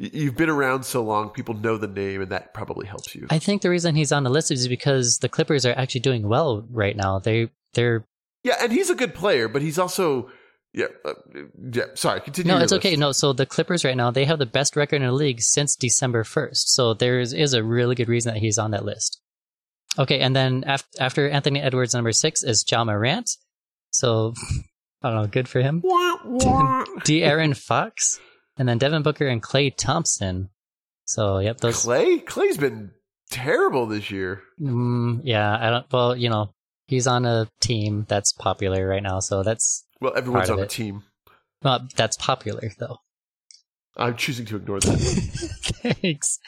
You've been around so long, people know the name, and that probably helps you. I think the reason he's on the list is because the Clippers are actually doing well right now. They they're yeah, and he's a good player, but he's also. Yeah, uh, yeah. Sorry, continue. no, it's okay. No, so the Clippers right now they have the best record in the league since December first. So there is, is a really good reason that he's on that list. Okay, and then after, after Anthony Edwards, number six is Ja Morant. So I don't know, good for him. D. Aaron Fox, and then Devin Booker and Klay Thompson. So yep, those. Klay, Klay's been terrible this year. Mm, yeah, I don't. Well, you know, he's on a team that's popular right now, so that's Well, everyone's on it. team. well, that's popular though. I'm choosing to ignore that. Thanks.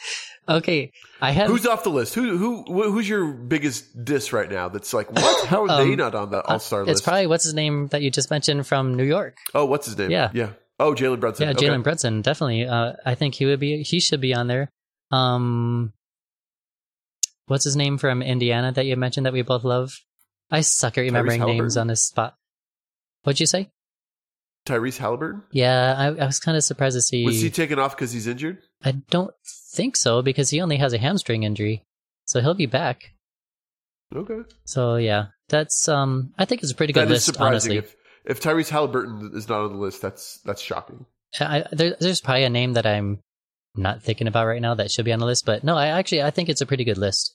Okay, I have. who's off the list? Who who who's your biggest diss right now? That's like what? How are they Um, not on the All Star list? It's probably what's his name that you just mentioned from New York. oh, what's his name? Yeah. yeah. Oh, Jalen Brunson. Yeah, Okay. Jalen Brunson, definitely. Uh, I think he would be. He should be on there. Um, what's his name from Indiana that you mentioned that we both love? I suck at remembering names on this spot. What'd you say? Tyrese Halliburton. Yeah, I, I was kind of surprised to see. Was he taken off because he's injured? I don't think so because he only has a hamstring injury, so he'll be back. Okay. So yeah, that's um. I think it's a pretty good That is list, honestly. If if Tyrese Halliburton is not on the list, that's that's shocking. I, there, there's probably a name that I'm not thinking about right now that should be on the list, but no, I actually I think it's a pretty good list.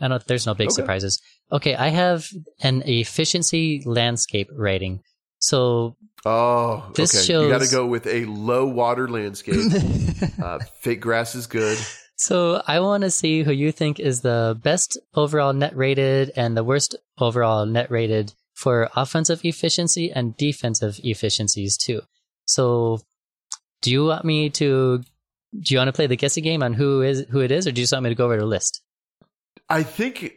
I don't. There's no big Okay. surprises. Okay, I have an efficiency landscape rating. So Oh, This okay. You got to go with a low water landscape. uh, fake grass is good. So I want to see who you think is the best overall net rated and the worst overall net rated for offensive efficiency and defensive efficiencies too. So do you want me to do you want to play the guessing game on who is who it is or do you just want me to go over the list? I think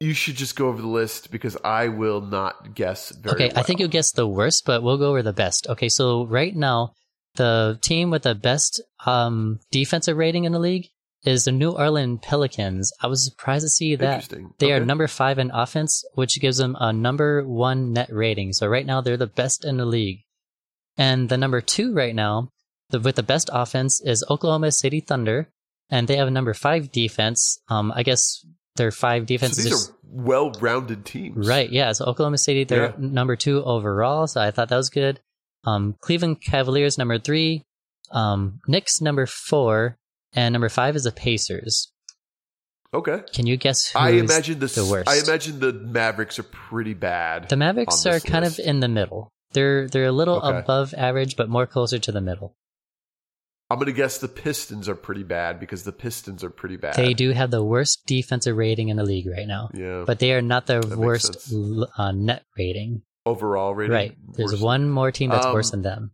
you should just go over the list because I will not guess very okay, I think you'll guess the worst, but we'll go over the best. Okay, so right now the team with the best um defensive rating in the league is the New Orleans Pelicans. I was surprised to see that. They are number five in offense, which gives them a number one net rating. So right now they're the best in the league. And the number two right now, the, with the best offense, is Oklahoma City Thunder, and they have a number five defense. Um, I guess their five So defenses. these are well-rounded teams, Right, yeah. So Oklahoma City, they're Yeah. number two overall. So I thought that was good. Um, Cleveland Cavaliers, number three. Um, Knicks, number four. And number five is the Pacers. Okay. Can you guess who's I imagine the, the worst? I imagine the Mavericks are pretty bad. The Mavericks are kind list. of in the middle. They're they're a little Okay. above average, but more closer to the middle. I'm going to guess the Pistons are pretty bad because the Pistons are pretty bad. They do have the worst defensive rating in the league right now, Yeah. but they are not the worst uh, net rating. Overall rating. Right. There's worst. one more team that's Um, worse than them.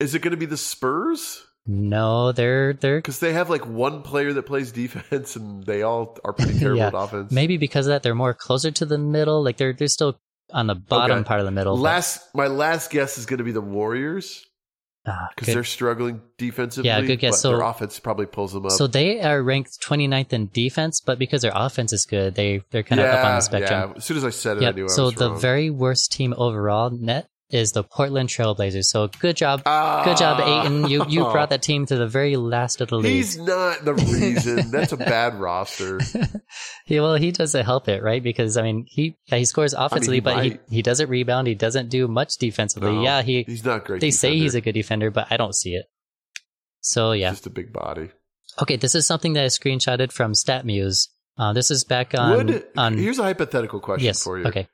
Is it going to be the Spurs? No, they're they're Because they have like one player that plays defense, and they all are pretty terrible Yeah. at offense. maybe because of that they're more closer to the middle. Like they're they're still on the bottom Okay. part of the middle. but- Last, my last guess is going to be the Warriors Ah, because they're struggling defensively. Yeah, good guess. But So- their offense probably pulls them up. So they are ranked 29th in defense, but because their offense is good, they they're kind of up on the spectrum. Yeah. As soon as I said it, I Yep. knew I So the wrong. very worst team overall net is the Portland Trailblazers. So good job, Ah. good job, Ayton. You you brought that team to the very last of the league. He's not the reason. That's a bad roster. Yeah, well, he doesn't help it, right? Because I mean, he he scores offensively, he but he, might. he doesn't rebound. He doesn't do much defensively. No, yeah, he He's not great. they say he's a good defender, but I don't see it. So yeah, just a big body. okay. This is something that I screenshotted from StatMuse. Uh, this is back on Would on here's a hypothetical question yes. for you. Okay,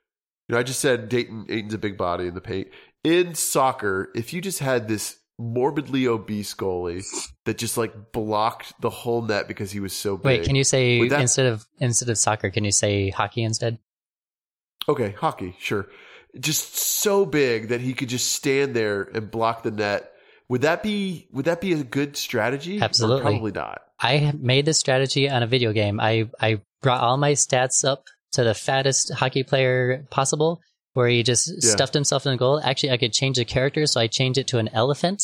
You know, I just said Dayton Ayton's a big body in the paint. In soccer, if you just had this morbidly obese goalie that just like blocked the whole net because he was so big. wait. Can you say that- instead of instead of soccer, can you say hockey instead? Okay, hockey, sure. Just so big that he could just stand there and block the net. Would that be would that be a good strategy? Or Absolutely. probably not. I made this strategy on a video game. I, I brought all my stats up to the fattest hockey player possible, where he just Yeah. stuffed himself in the goal. Actually, I could change the character, so I changed it to an elephant.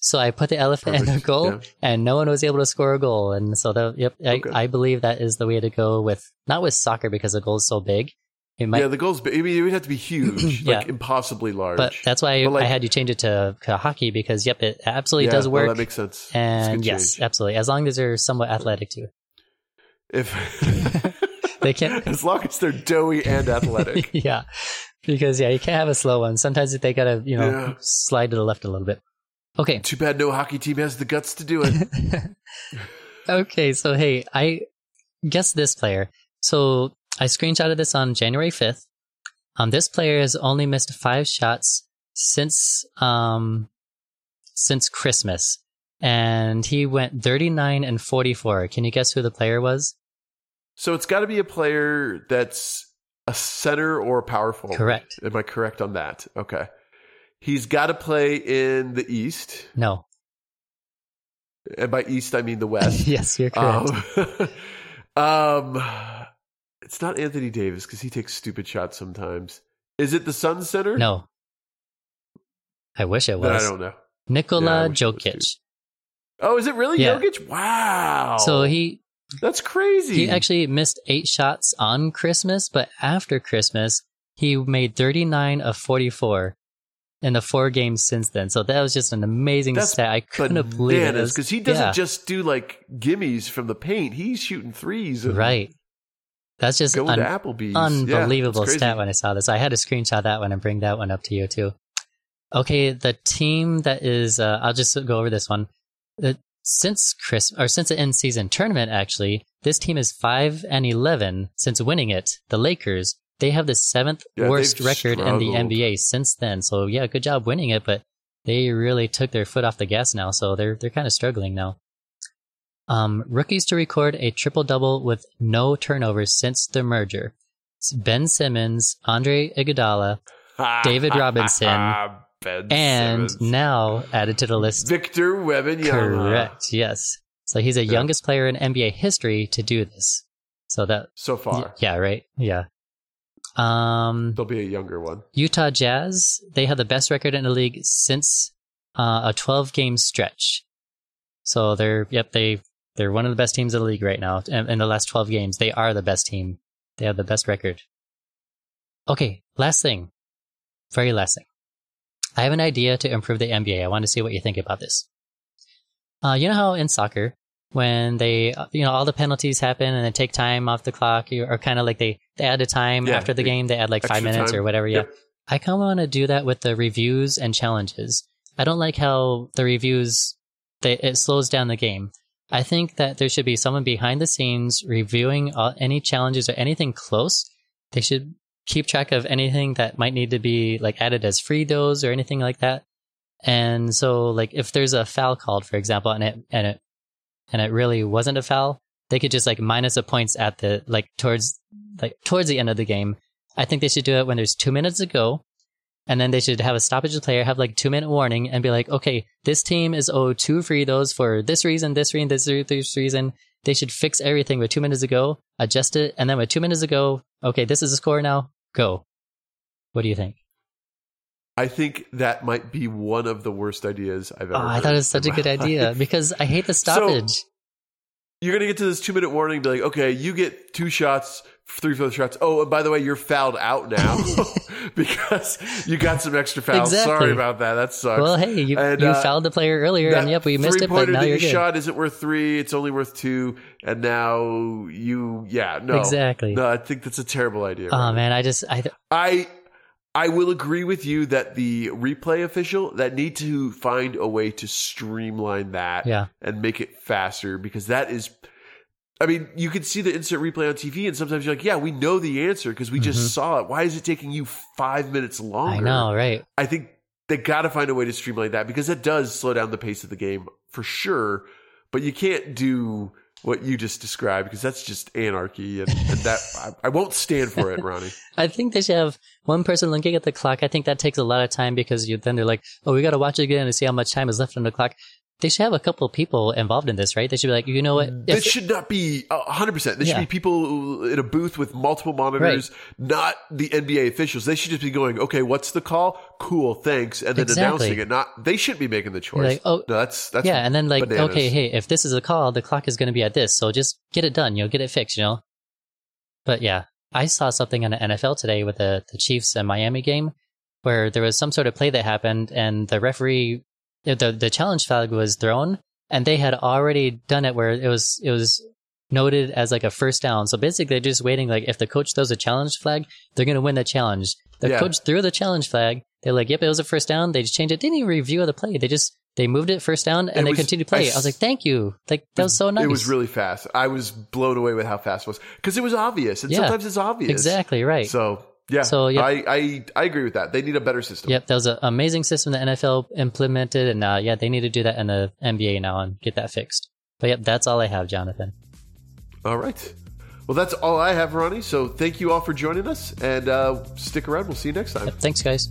So I put the elephant in the goal, Yeah. and no one was able to score a goal. And so, the, yep, Okay. I, I believe that is the way to go with not with soccer because the goal is so big. It might, yeah, the goals. I mean, it would have to be huge, Yeah. like impossibly large. but that's why But, like- I had you change it to, to hockey because yep, it absolutely yeah, does no, work. that makes sense. And yes, change. absolutely. As long as they're somewhat athletic too. if They can't- as long as they're doughy and athletic. yeah, because yeah, you can't have a slow one. Sometimes they gotta you know Yeah. slide to the left a little bit. Okay, Too bad no hockey team has the guts to do it. okay. So hey, I guess this player. So I screenshotted this on January fifth. Um, this player has only missed five shots since um since Christmas, and he went thirty nine and forty four. Can you guess who the player was? So it's got to be a player that's a center or a power forward. Correct. Am I correct on that? Okay. He's got to play in the East, No. and by East I mean the West. yes, you're correct. Um, um, it's not Anthony Davis because he takes stupid shots sometimes. Is it the Sun Center? no. I wish it Then I was. don't know. Nikola Yeah, I was Jokic. Oh, is it really Yeah. Jokic? Wow. So he that's crazy. he actually missed eight shots on Christmas, but after Christmas he made 39 of 44 in the four games since then. So that was just an amazing That's stat. I couldn't have believed it. Because he doesn't yeah, just do like gimmies from the paint. He's shooting threes. And right. That's just Going un- to Applebee's. Yeah, unbelievable it's stat when I saw this. I had to screenshot that one and bring that one up to you too. Okay, the team that is, uh, I'll just go over this one. The, since Chris or since the end season tournament, actually, this team is five and eleven since winning it. The Lakers, they have the seventh Yeah, worst record in the. NBA since then. So yeah, good job winning it, but they really took their foot off the gas now. So they're they're kind of struggling now. Um, rookies to record a triple double with no turnovers since the merger. It's Ben Simmons, Andre Iguodala, David Robinson, Ben and Simmons. now added to the list. Victor Wembanyama. Correct. Yes. So he's the Yeah. youngest player in NBA history to do this. So that So far, yeah, right. Yeah. Um, there'll be a younger one. Utah Jazz, they have the best record in the league since uh, a 12 game stretch. So they're yep, they they're one of the best teams in the league right now. In, in the last 12 games, they are the best team. They have the best record. Okay, last thing. Very last thing. I have an idea to improve the NBA. I want to see what you think about this. Uh, you know how in soccer, when they, uh, you know, all the penalties happen and they take time off the clock, or kind of like they, they add a time Yeah, after the game, they add like five minutes time. or whatever. Yeah. Yep. I kind of want to do that with the reviews and challenges. I don't like how the reviews, they, it slows down the game. I think that there should be someone behind the scenes reviewing all, any challenges or anything close. They should keep track of anything that might need to be like added as free throws or anything like that. And so, like, if there's a foul called, for example, and it and it and it really wasn't a foul, they could just like minus the points at the like towards like towards the end of the game. I think they should do it when there's two minutes to go, and then they should have a stoppage of player, have like two minute warning, and be like, okay, this team is owed two free throws for this reason, this reason, this, re- this reason. They should fix everything with two minutes ago, adjust it, and then with two minutes ago, okay, this is the score now, go. What do you think? I think that might be one of the worst ideas I've ever. Oh, I thought it was such a good idea because I hate the stoppage. You're gonna get to this two minute warning, and be like, okay, you get two shots, three fifth shots. Oh, and by the way, you're fouled out now because you got some extra fouls. Exactly. Sorry about that. That sucks. well, hey, you, And, you uh, fouled the player earlier, and yep, we missed it, but now you're you good. shot isn't worth three. It's only worth two, and now you, yeah, no, Exactly. No, I think that's a terrible idea. Oh Ryan. man, I just I I I will agree with you that the replay official that need to find a way to streamline that yeah and make it faster because that is I mean, you can see the instant replay on TV and sometimes you're like, yeah, we know the answer because we just Mhm. saw it. Why is it taking you 5 minutes longer? I know right. I think they got to find a way to streamline that because it does slow down the pace of the game for sure, but you can't do what you just described because that's just anarchy, and, and that I, I won't stand for it, Ronnie. I think they should have one person looking at the clock. I think that takes a lot of time because you then they're like, oh, we got to watch it again to see how much time is left on the clock. They should have a couple of people involved in this, right? They should be like, you know what? Mm. It should not be uh, hundred percent. There should Yeah. be people in a booth with multiple monitors, not the NBA officials. They should just be going, "Okay, what's the call? Cool, thanks," and then Exactly. announcing it. Not they should be making the choice. like, oh, no, that's that's yeah, and then like, bananas. okay, hey, if this is a call, the clock is going to be at this, so just get it done, you know, get it fixed, you know. But yeah, I saw something on the NFL today with the the Chiefs and Miami game where there was some sort of play that happened, and the referee, the the challenge flag was thrown, and they had already done it where it was it was noted as like a first down. So basically, they're just waiting. Like if the coach throws a challenge flag, they're going to win the challenge. The Yeah. coach threw the challenge flag. They're like, "Yep, it was a first down." They just changed it. They Didn't even review the play. They just they moved it first down and It they was- continued to play. I I, was like, "Thank you." Like that was so nice. It was really fast. I was blown away with how fast it was because it was obvious, and Yeah. sometimes it's obvious. exactly right. So yeah, So, yeah. I, I I agree with that. They need a better system. Yep, that was an amazing system the NFL implemented, and uh, yeah, they need to do that in the NBA now and get that fixed. But yep, that's all I have, Jonathan. All right. Well, that's all I have, Ronnie. So thank you all for joining us, and uh, stick around. We'll see you next time. Yep, thanks, guys.